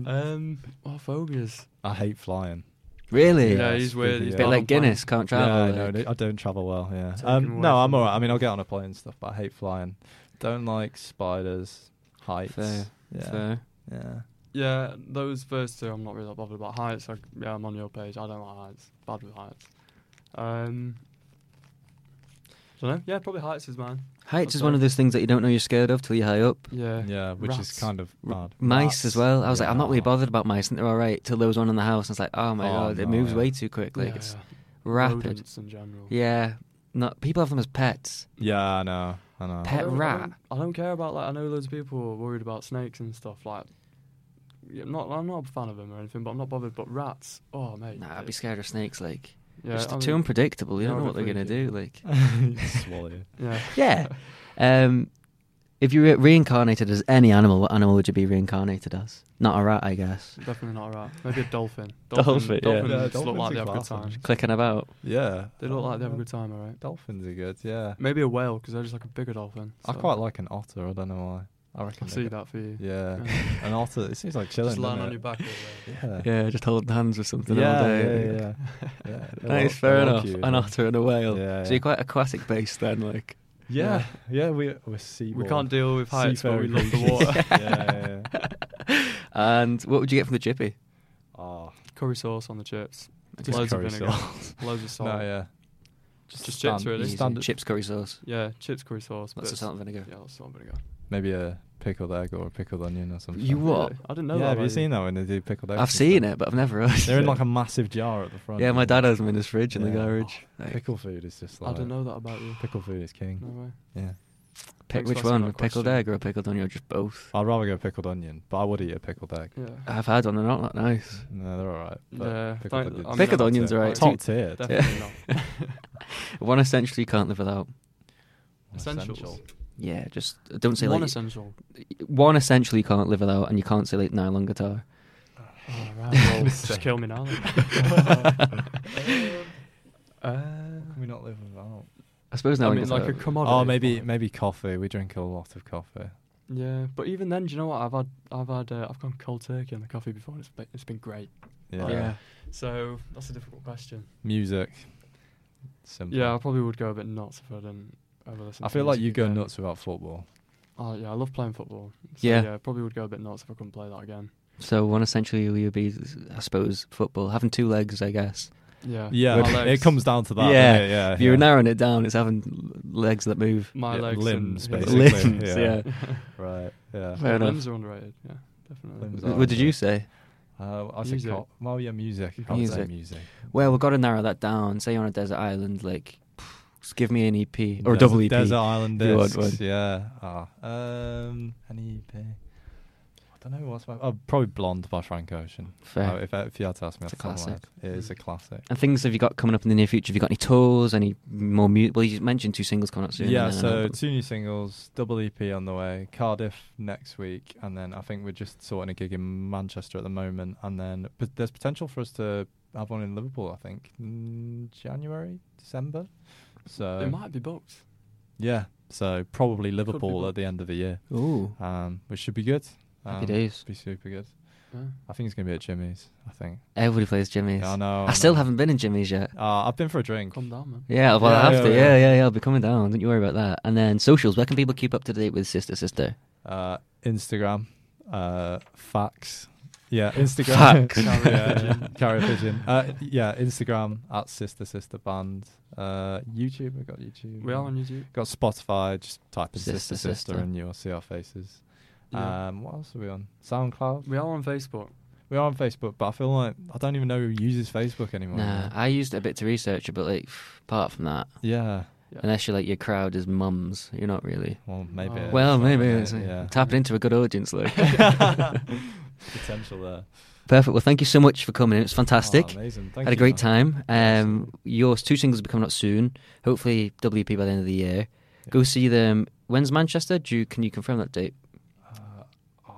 Speaker 6: Um, what phobias?
Speaker 7: I hate flying.
Speaker 2: Really?
Speaker 6: Yeah,
Speaker 7: it's
Speaker 6: he's weird. He's
Speaker 7: uh,
Speaker 2: Bit like
Speaker 6: on planes.
Speaker 2: Guinness, can't travel.
Speaker 7: I
Speaker 2: like-
Speaker 7: know. I don't travel well. Yeah. Um, no, I'm alright. I mean, I'll get on a plane and stuff, but I hate flying. Don't like spiders, heights.
Speaker 2: Fair,
Speaker 7: Yeah.
Speaker 2: Fair.
Speaker 7: Yeah.
Speaker 6: Yeah, those first two I'm not really that bothered about. Heights, I, yeah, I'm on your page. I don't like heights. Bad with heights. Um, don't know. Yeah, probably heights is mine.
Speaker 2: Heights is one of those things that you don't know you're scared of till you're high up.
Speaker 6: Yeah.
Speaker 7: Yeah, which is kind of bad.
Speaker 2: Mice as well. I was like, I'm not really bothered about mice. I think they're all right. Till there was one in the house, and it's like, oh my
Speaker 7: Oh,
Speaker 2: god, it
Speaker 7: no,
Speaker 2: moves
Speaker 7: yeah.
Speaker 2: way too quick. Like
Speaker 6: yeah,
Speaker 2: it's
Speaker 6: yeah.
Speaker 2: rapid.
Speaker 6: Rodents in general.
Speaker 2: Yeah, not people have them as pets.
Speaker 7: Yeah, I know. I know.
Speaker 2: Pet
Speaker 6: I don't, I
Speaker 2: rat.
Speaker 6: don't, I don't care about like I know loads of people are worried about snakes and stuff like. Yeah, not I'm not a fan of them or anything, but I'm not bothered. But rats, oh mate,
Speaker 2: Nah, I'd be scared of snakes. Like,
Speaker 6: yeah,
Speaker 2: just
Speaker 6: I
Speaker 2: too unpredictable. You
Speaker 6: they're
Speaker 2: don't know what they're gonna do. Like,
Speaker 7: Swallow you.
Speaker 6: yeah.
Speaker 2: yeah. Um, if you were reincarnated as any animal, what animal would you be reincarnated as? Not a rat, I guess.
Speaker 6: Definitely not a rat. Maybe a dolphin.
Speaker 2: Dolphin, yeah.
Speaker 6: Dolphins
Speaker 7: Yeah,
Speaker 6: look
Speaker 7: dolphins
Speaker 6: like they have a good time.
Speaker 7: actually.
Speaker 2: Clicking about.
Speaker 7: Yeah.
Speaker 6: They look like they have a good time, alright.
Speaker 7: Dolphins are good, yeah.
Speaker 6: Maybe a whale because they're just like a bigger dolphin.
Speaker 7: I quite like an otter, I don't know why. I
Speaker 6: I
Speaker 7: reckon.
Speaker 6: see that for you.
Speaker 7: Yeah.
Speaker 6: Yeah.
Speaker 7: an otter, it seems like chilling.
Speaker 6: Just lying on
Speaker 7: it?
Speaker 6: your back.
Speaker 7: Yeah.
Speaker 2: Yeah, just holding hands with something all day.
Speaker 7: yeah, yeah. yeah. they're
Speaker 2: Nice, fair
Speaker 7: they're
Speaker 2: enough.
Speaker 7: cute,
Speaker 2: An otter and a whale.
Speaker 7: Yeah,
Speaker 2: So you're quite aquatic based then, like.
Speaker 7: Yeah, yeah, we we're sea.
Speaker 6: We can't deal with heights, but we love the water.
Speaker 7: yeah, yeah, yeah.
Speaker 2: And what would you get from the chippy?
Speaker 7: Oh,
Speaker 6: Curry sauce on the chips.
Speaker 7: just
Speaker 6: Loads of vinegar.
Speaker 7: sauce.
Speaker 6: Loads of salt.
Speaker 7: no, yeah.
Speaker 6: Just chips, really.
Speaker 7: Standard,
Speaker 2: Chips curry sauce.
Speaker 6: Yeah, chips, curry sauce.
Speaker 2: Lots of salt and vinegar.
Speaker 6: Yeah, lots of salt and vinegar.
Speaker 7: maybe a pickled egg or a pickled onion or something.
Speaker 2: You what?
Speaker 6: I didn't know
Speaker 7: yeah,
Speaker 6: that.
Speaker 7: have you
Speaker 6: about
Speaker 7: seen that when they do pickled eggs?
Speaker 2: I've seen
Speaker 7: stuff?
Speaker 2: it, but I've never had
Speaker 7: They're in like a massive jar at the front.
Speaker 2: Yeah, my dad has them in his fridge in the
Speaker 7: Yeah.
Speaker 2: garage. Like,
Speaker 7: Pickle food is just like
Speaker 6: I
Speaker 7: like.
Speaker 6: didn't know that about you.
Speaker 7: Pickle food is king.
Speaker 6: No way.
Speaker 7: Yeah.
Speaker 2: pick
Speaker 6: Thanks
Speaker 2: which
Speaker 6: asking
Speaker 2: one,
Speaker 6: that
Speaker 2: a pickled
Speaker 6: question.
Speaker 2: egg or a pickled onion, or just both.
Speaker 7: I'd rather go pickled onion, but I would eat a pickled egg.
Speaker 6: Yeah.
Speaker 2: I've had one, they're not that nice.
Speaker 7: No, they're alright.
Speaker 6: Yeah,
Speaker 7: pickled
Speaker 6: thank-
Speaker 7: onions,
Speaker 6: I mean,
Speaker 2: Pickled
Speaker 6: that's
Speaker 2: onions
Speaker 6: it.
Speaker 2: are right.
Speaker 7: top tier.
Speaker 6: Definitely not.
Speaker 2: One essential you can't live without.
Speaker 6: Essentials.
Speaker 2: Yeah, just don't say
Speaker 6: One
Speaker 2: like
Speaker 6: essential.
Speaker 2: one essential you can't live without, and you can't say like nylon guitar.
Speaker 6: Oh, right. Well, just kill me now. Then. uh,
Speaker 7: Can we not live without?
Speaker 2: I suppose
Speaker 6: I
Speaker 2: nylon
Speaker 6: mean,
Speaker 2: guitar.
Speaker 6: like a commodity.
Speaker 7: Oh, maybe
Speaker 6: fine.
Speaker 7: maybe coffee. We drink a lot of coffee.
Speaker 6: Yeah, but even then, do you know what? I've had, I've had, uh, I've gone cold turkey on the coffee before. And it's been, it's been great.
Speaker 7: Yeah.
Speaker 2: yeah.
Speaker 6: So that's a difficult question.
Speaker 7: Music. Simple.
Speaker 6: Yeah, I probably would go a bit nuts if I didn't ever listen.
Speaker 7: I
Speaker 6: to
Speaker 7: feel like you go
Speaker 6: again.
Speaker 7: nuts without football.
Speaker 6: Oh yeah, I love playing football. So,
Speaker 2: Yeah.
Speaker 6: yeah, probably would go a bit nuts if I couldn't play that again.
Speaker 2: So one essential you would be, I suppose, football. Having two legs, I guess.
Speaker 6: Yeah,
Speaker 7: Yeah, it comes down to that.
Speaker 2: Yeah.
Speaker 7: Yeah, yeah.
Speaker 2: If you're
Speaker 7: yeah.
Speaker 2: narrowing it down, it's having legs that move.
Speaker 6: my
Speaker 7: Yeah,
Speaker 6: legs,
Speaker 7: limbs,
Speaker 6: and,
Speaker 7: basically.
Speaker 2: Limbs,
Speaker 7: yeah.
Speaker 2: yeah.
Speaker 7: Right. Yeah.
Speaker 2: Fair enough.
Speaker 6: limbs are underrated. Yeah, definitely.
Speaker 7: Limbs
Speaker 2: What
Speaker 7: are
Speaker 2: did you say?
Speaker 7: Uh, I said
Speaker 6: Music.
Speaker 7: co- well, yeah, music. I would say
Speaker 2: Music.
Speaker 7: music.
Speaker 2: Well, we've got to narrow that down. Say you're on a desert island, like, just give me an EP or
Speaker 7: Desert-
Speaker 2: double EP.
Speaker 7: Desert Island
Speaker 2: If
Speaker 7: discs. Yeah. Ah. Um. An EP. I don't know what's my. Oh, probably Blonde by Frank Ocean.
Speaker 2: Fair.
Speaker 7: Oh, if, if you had to ask me,
Speaker 2: It's a
Speaker 7: the top of my
Speaker 2: classic.
Speaker 7: head, It is a classic.
Speaker 2: And things have you got coming up in the near future? Have you got any tours? Any more music? Well, you mentioned two singles coming up soon.
Speaker 7: Yeah, so two new singles, double EP on the way, Cardiff next week, and then I think we're just sorting a gig in Manchester at the moment, and then but there's potential for us to have one in Liverpool. I think in January, December. So
Speaker 6: it might be booked.
Speaker 7: yeah, so probably Liverpool at the end of the year,
Speaker 2: Ooh,
Speaker 7: um, which should be good.
Speaker 2: happy
Speaker 7: Um,
Speaker 2: days.
Speaker 7: Be super good.
Speaker 6: Yeah.
Speaker 7: I think it's gonna be at Jimmy's. I think.
Speaker 2: Everybody plays Jimmy's.
Speaker 7: Yeah, I know.
Speaker 2: I still
Speaker 7: know.
Speaker 2: haven't been in Jimmy's yet.
Speaker 7: Uh, I've been for a drink.
Speaker 6: Calm down, man.
Speaker 2: Yeah, well, I
Speaker 7: Yeah,
Speaker 2: have to.
Speaker 7: yeah,
Speaker 2: Yeah,
Speaker 7: yeah.
Speaker 2: yeah, yeah. I'll be coming down. Don't you worry about that. And then socials. Where can people keep up to date with Sister Sister?
Speaker 7: Uh, Instagram, uh, facts. Yeah, Instagram.
Speaker 2: Facts.
Speaker 7: yeah, carrier pigeon. Uh, yeah, Instagram at sister sister band. Uh, YouTube. We've got YouTube.
Speaker 6: We are on YouTube.
Speaker 7: Got Spotify. Just type in
Speaker 2: Sister
Speaker 7: sister sister,
Speaker 2: Sister.
Speaker 7: and you'll see our faces.
Speaker 6: Yeah.
Speaker 7: Um, what else are we on? SoundCloud.
Speaker 6: we are on Facebook.
Speaker 7: We are on Facebook, but I feel like I don't even know who uses Facebook anymore.
Speaker 2: Nah, I used it a bit to research it, but like, apart from that,
Speaker 7: Yeah.
Speaker 6: Yeah.
Speaker 2: unless you're like your crowd is mums, you're not really.
Speaker 7: Well, maybe.
Speaker 6: Oh.
Speaker 2: Well, maybe
Speaker 7: yeah.
Speaker 2: tapping into a good audience, like.
Speaker 7: Potential there.
Speaker 2: Perfect. Well, thank you so much for coming in. It's fantastic.
Speaker 7: Oh, amazing. Thank
Speaker 2: Had a great
Speaker 7: man.
Speaker 2: time. Um, your two singles will be coming out soon. Hopefully, WP by the end of the year. Go see them. When's Manchester? Do you, can you confirm that date?
Speaker 7: Uh,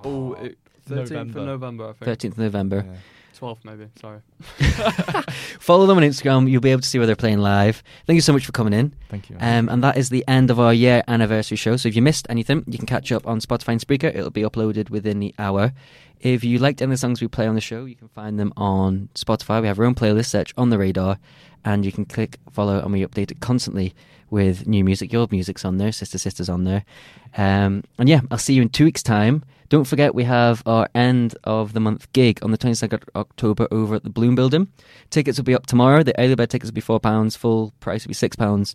Speaker 6: Oh, it, 13th
Speaker 7: November.
Speaker 6: of November, I think.
Speaker 2: Thirteenth of November.
Speaker 7: Yeah.
Speaker 6: 12th, maybe. Sorry.
Speaker 2: Follow them on Instagram. You'll be able to see where they're playing live. Thank you so much for coming in.
Speaker 7: Thank you.
Speaker 2: Um, and that is the end of our year anniversary show. So if you missed anything, you can catch up on Spotify and Spreaker. It'll be uploaded within the hour. If you liked any of the songs we play on the show, you can find them on Spotify. We have our own playlist, search on the radar, and you can click follow, and we update it constantly with new music. Your music's on there, Sister Sisters on there. Um, and yeah, I'll see you in two weeks' time. Don't forget, we have our end of the month gig on the 22nd of October over at the Bloom Building. Tickets will be up tomorrow. The early bird tickets will be £4, full price will be £6.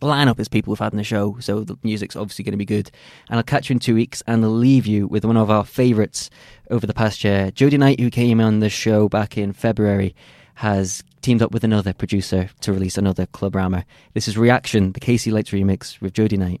Speaker 2: The lineup is people we've had in the show, so the music's obviously going to be good. And I'll catch you in two weeks, and I'll leave you with one of our favourites over the past year. Jodie Knight, who came on the show back in February, has teamed up with another producer to release another Club Rammer. This is Reaction, the Casey Lights remix with Jody Knight.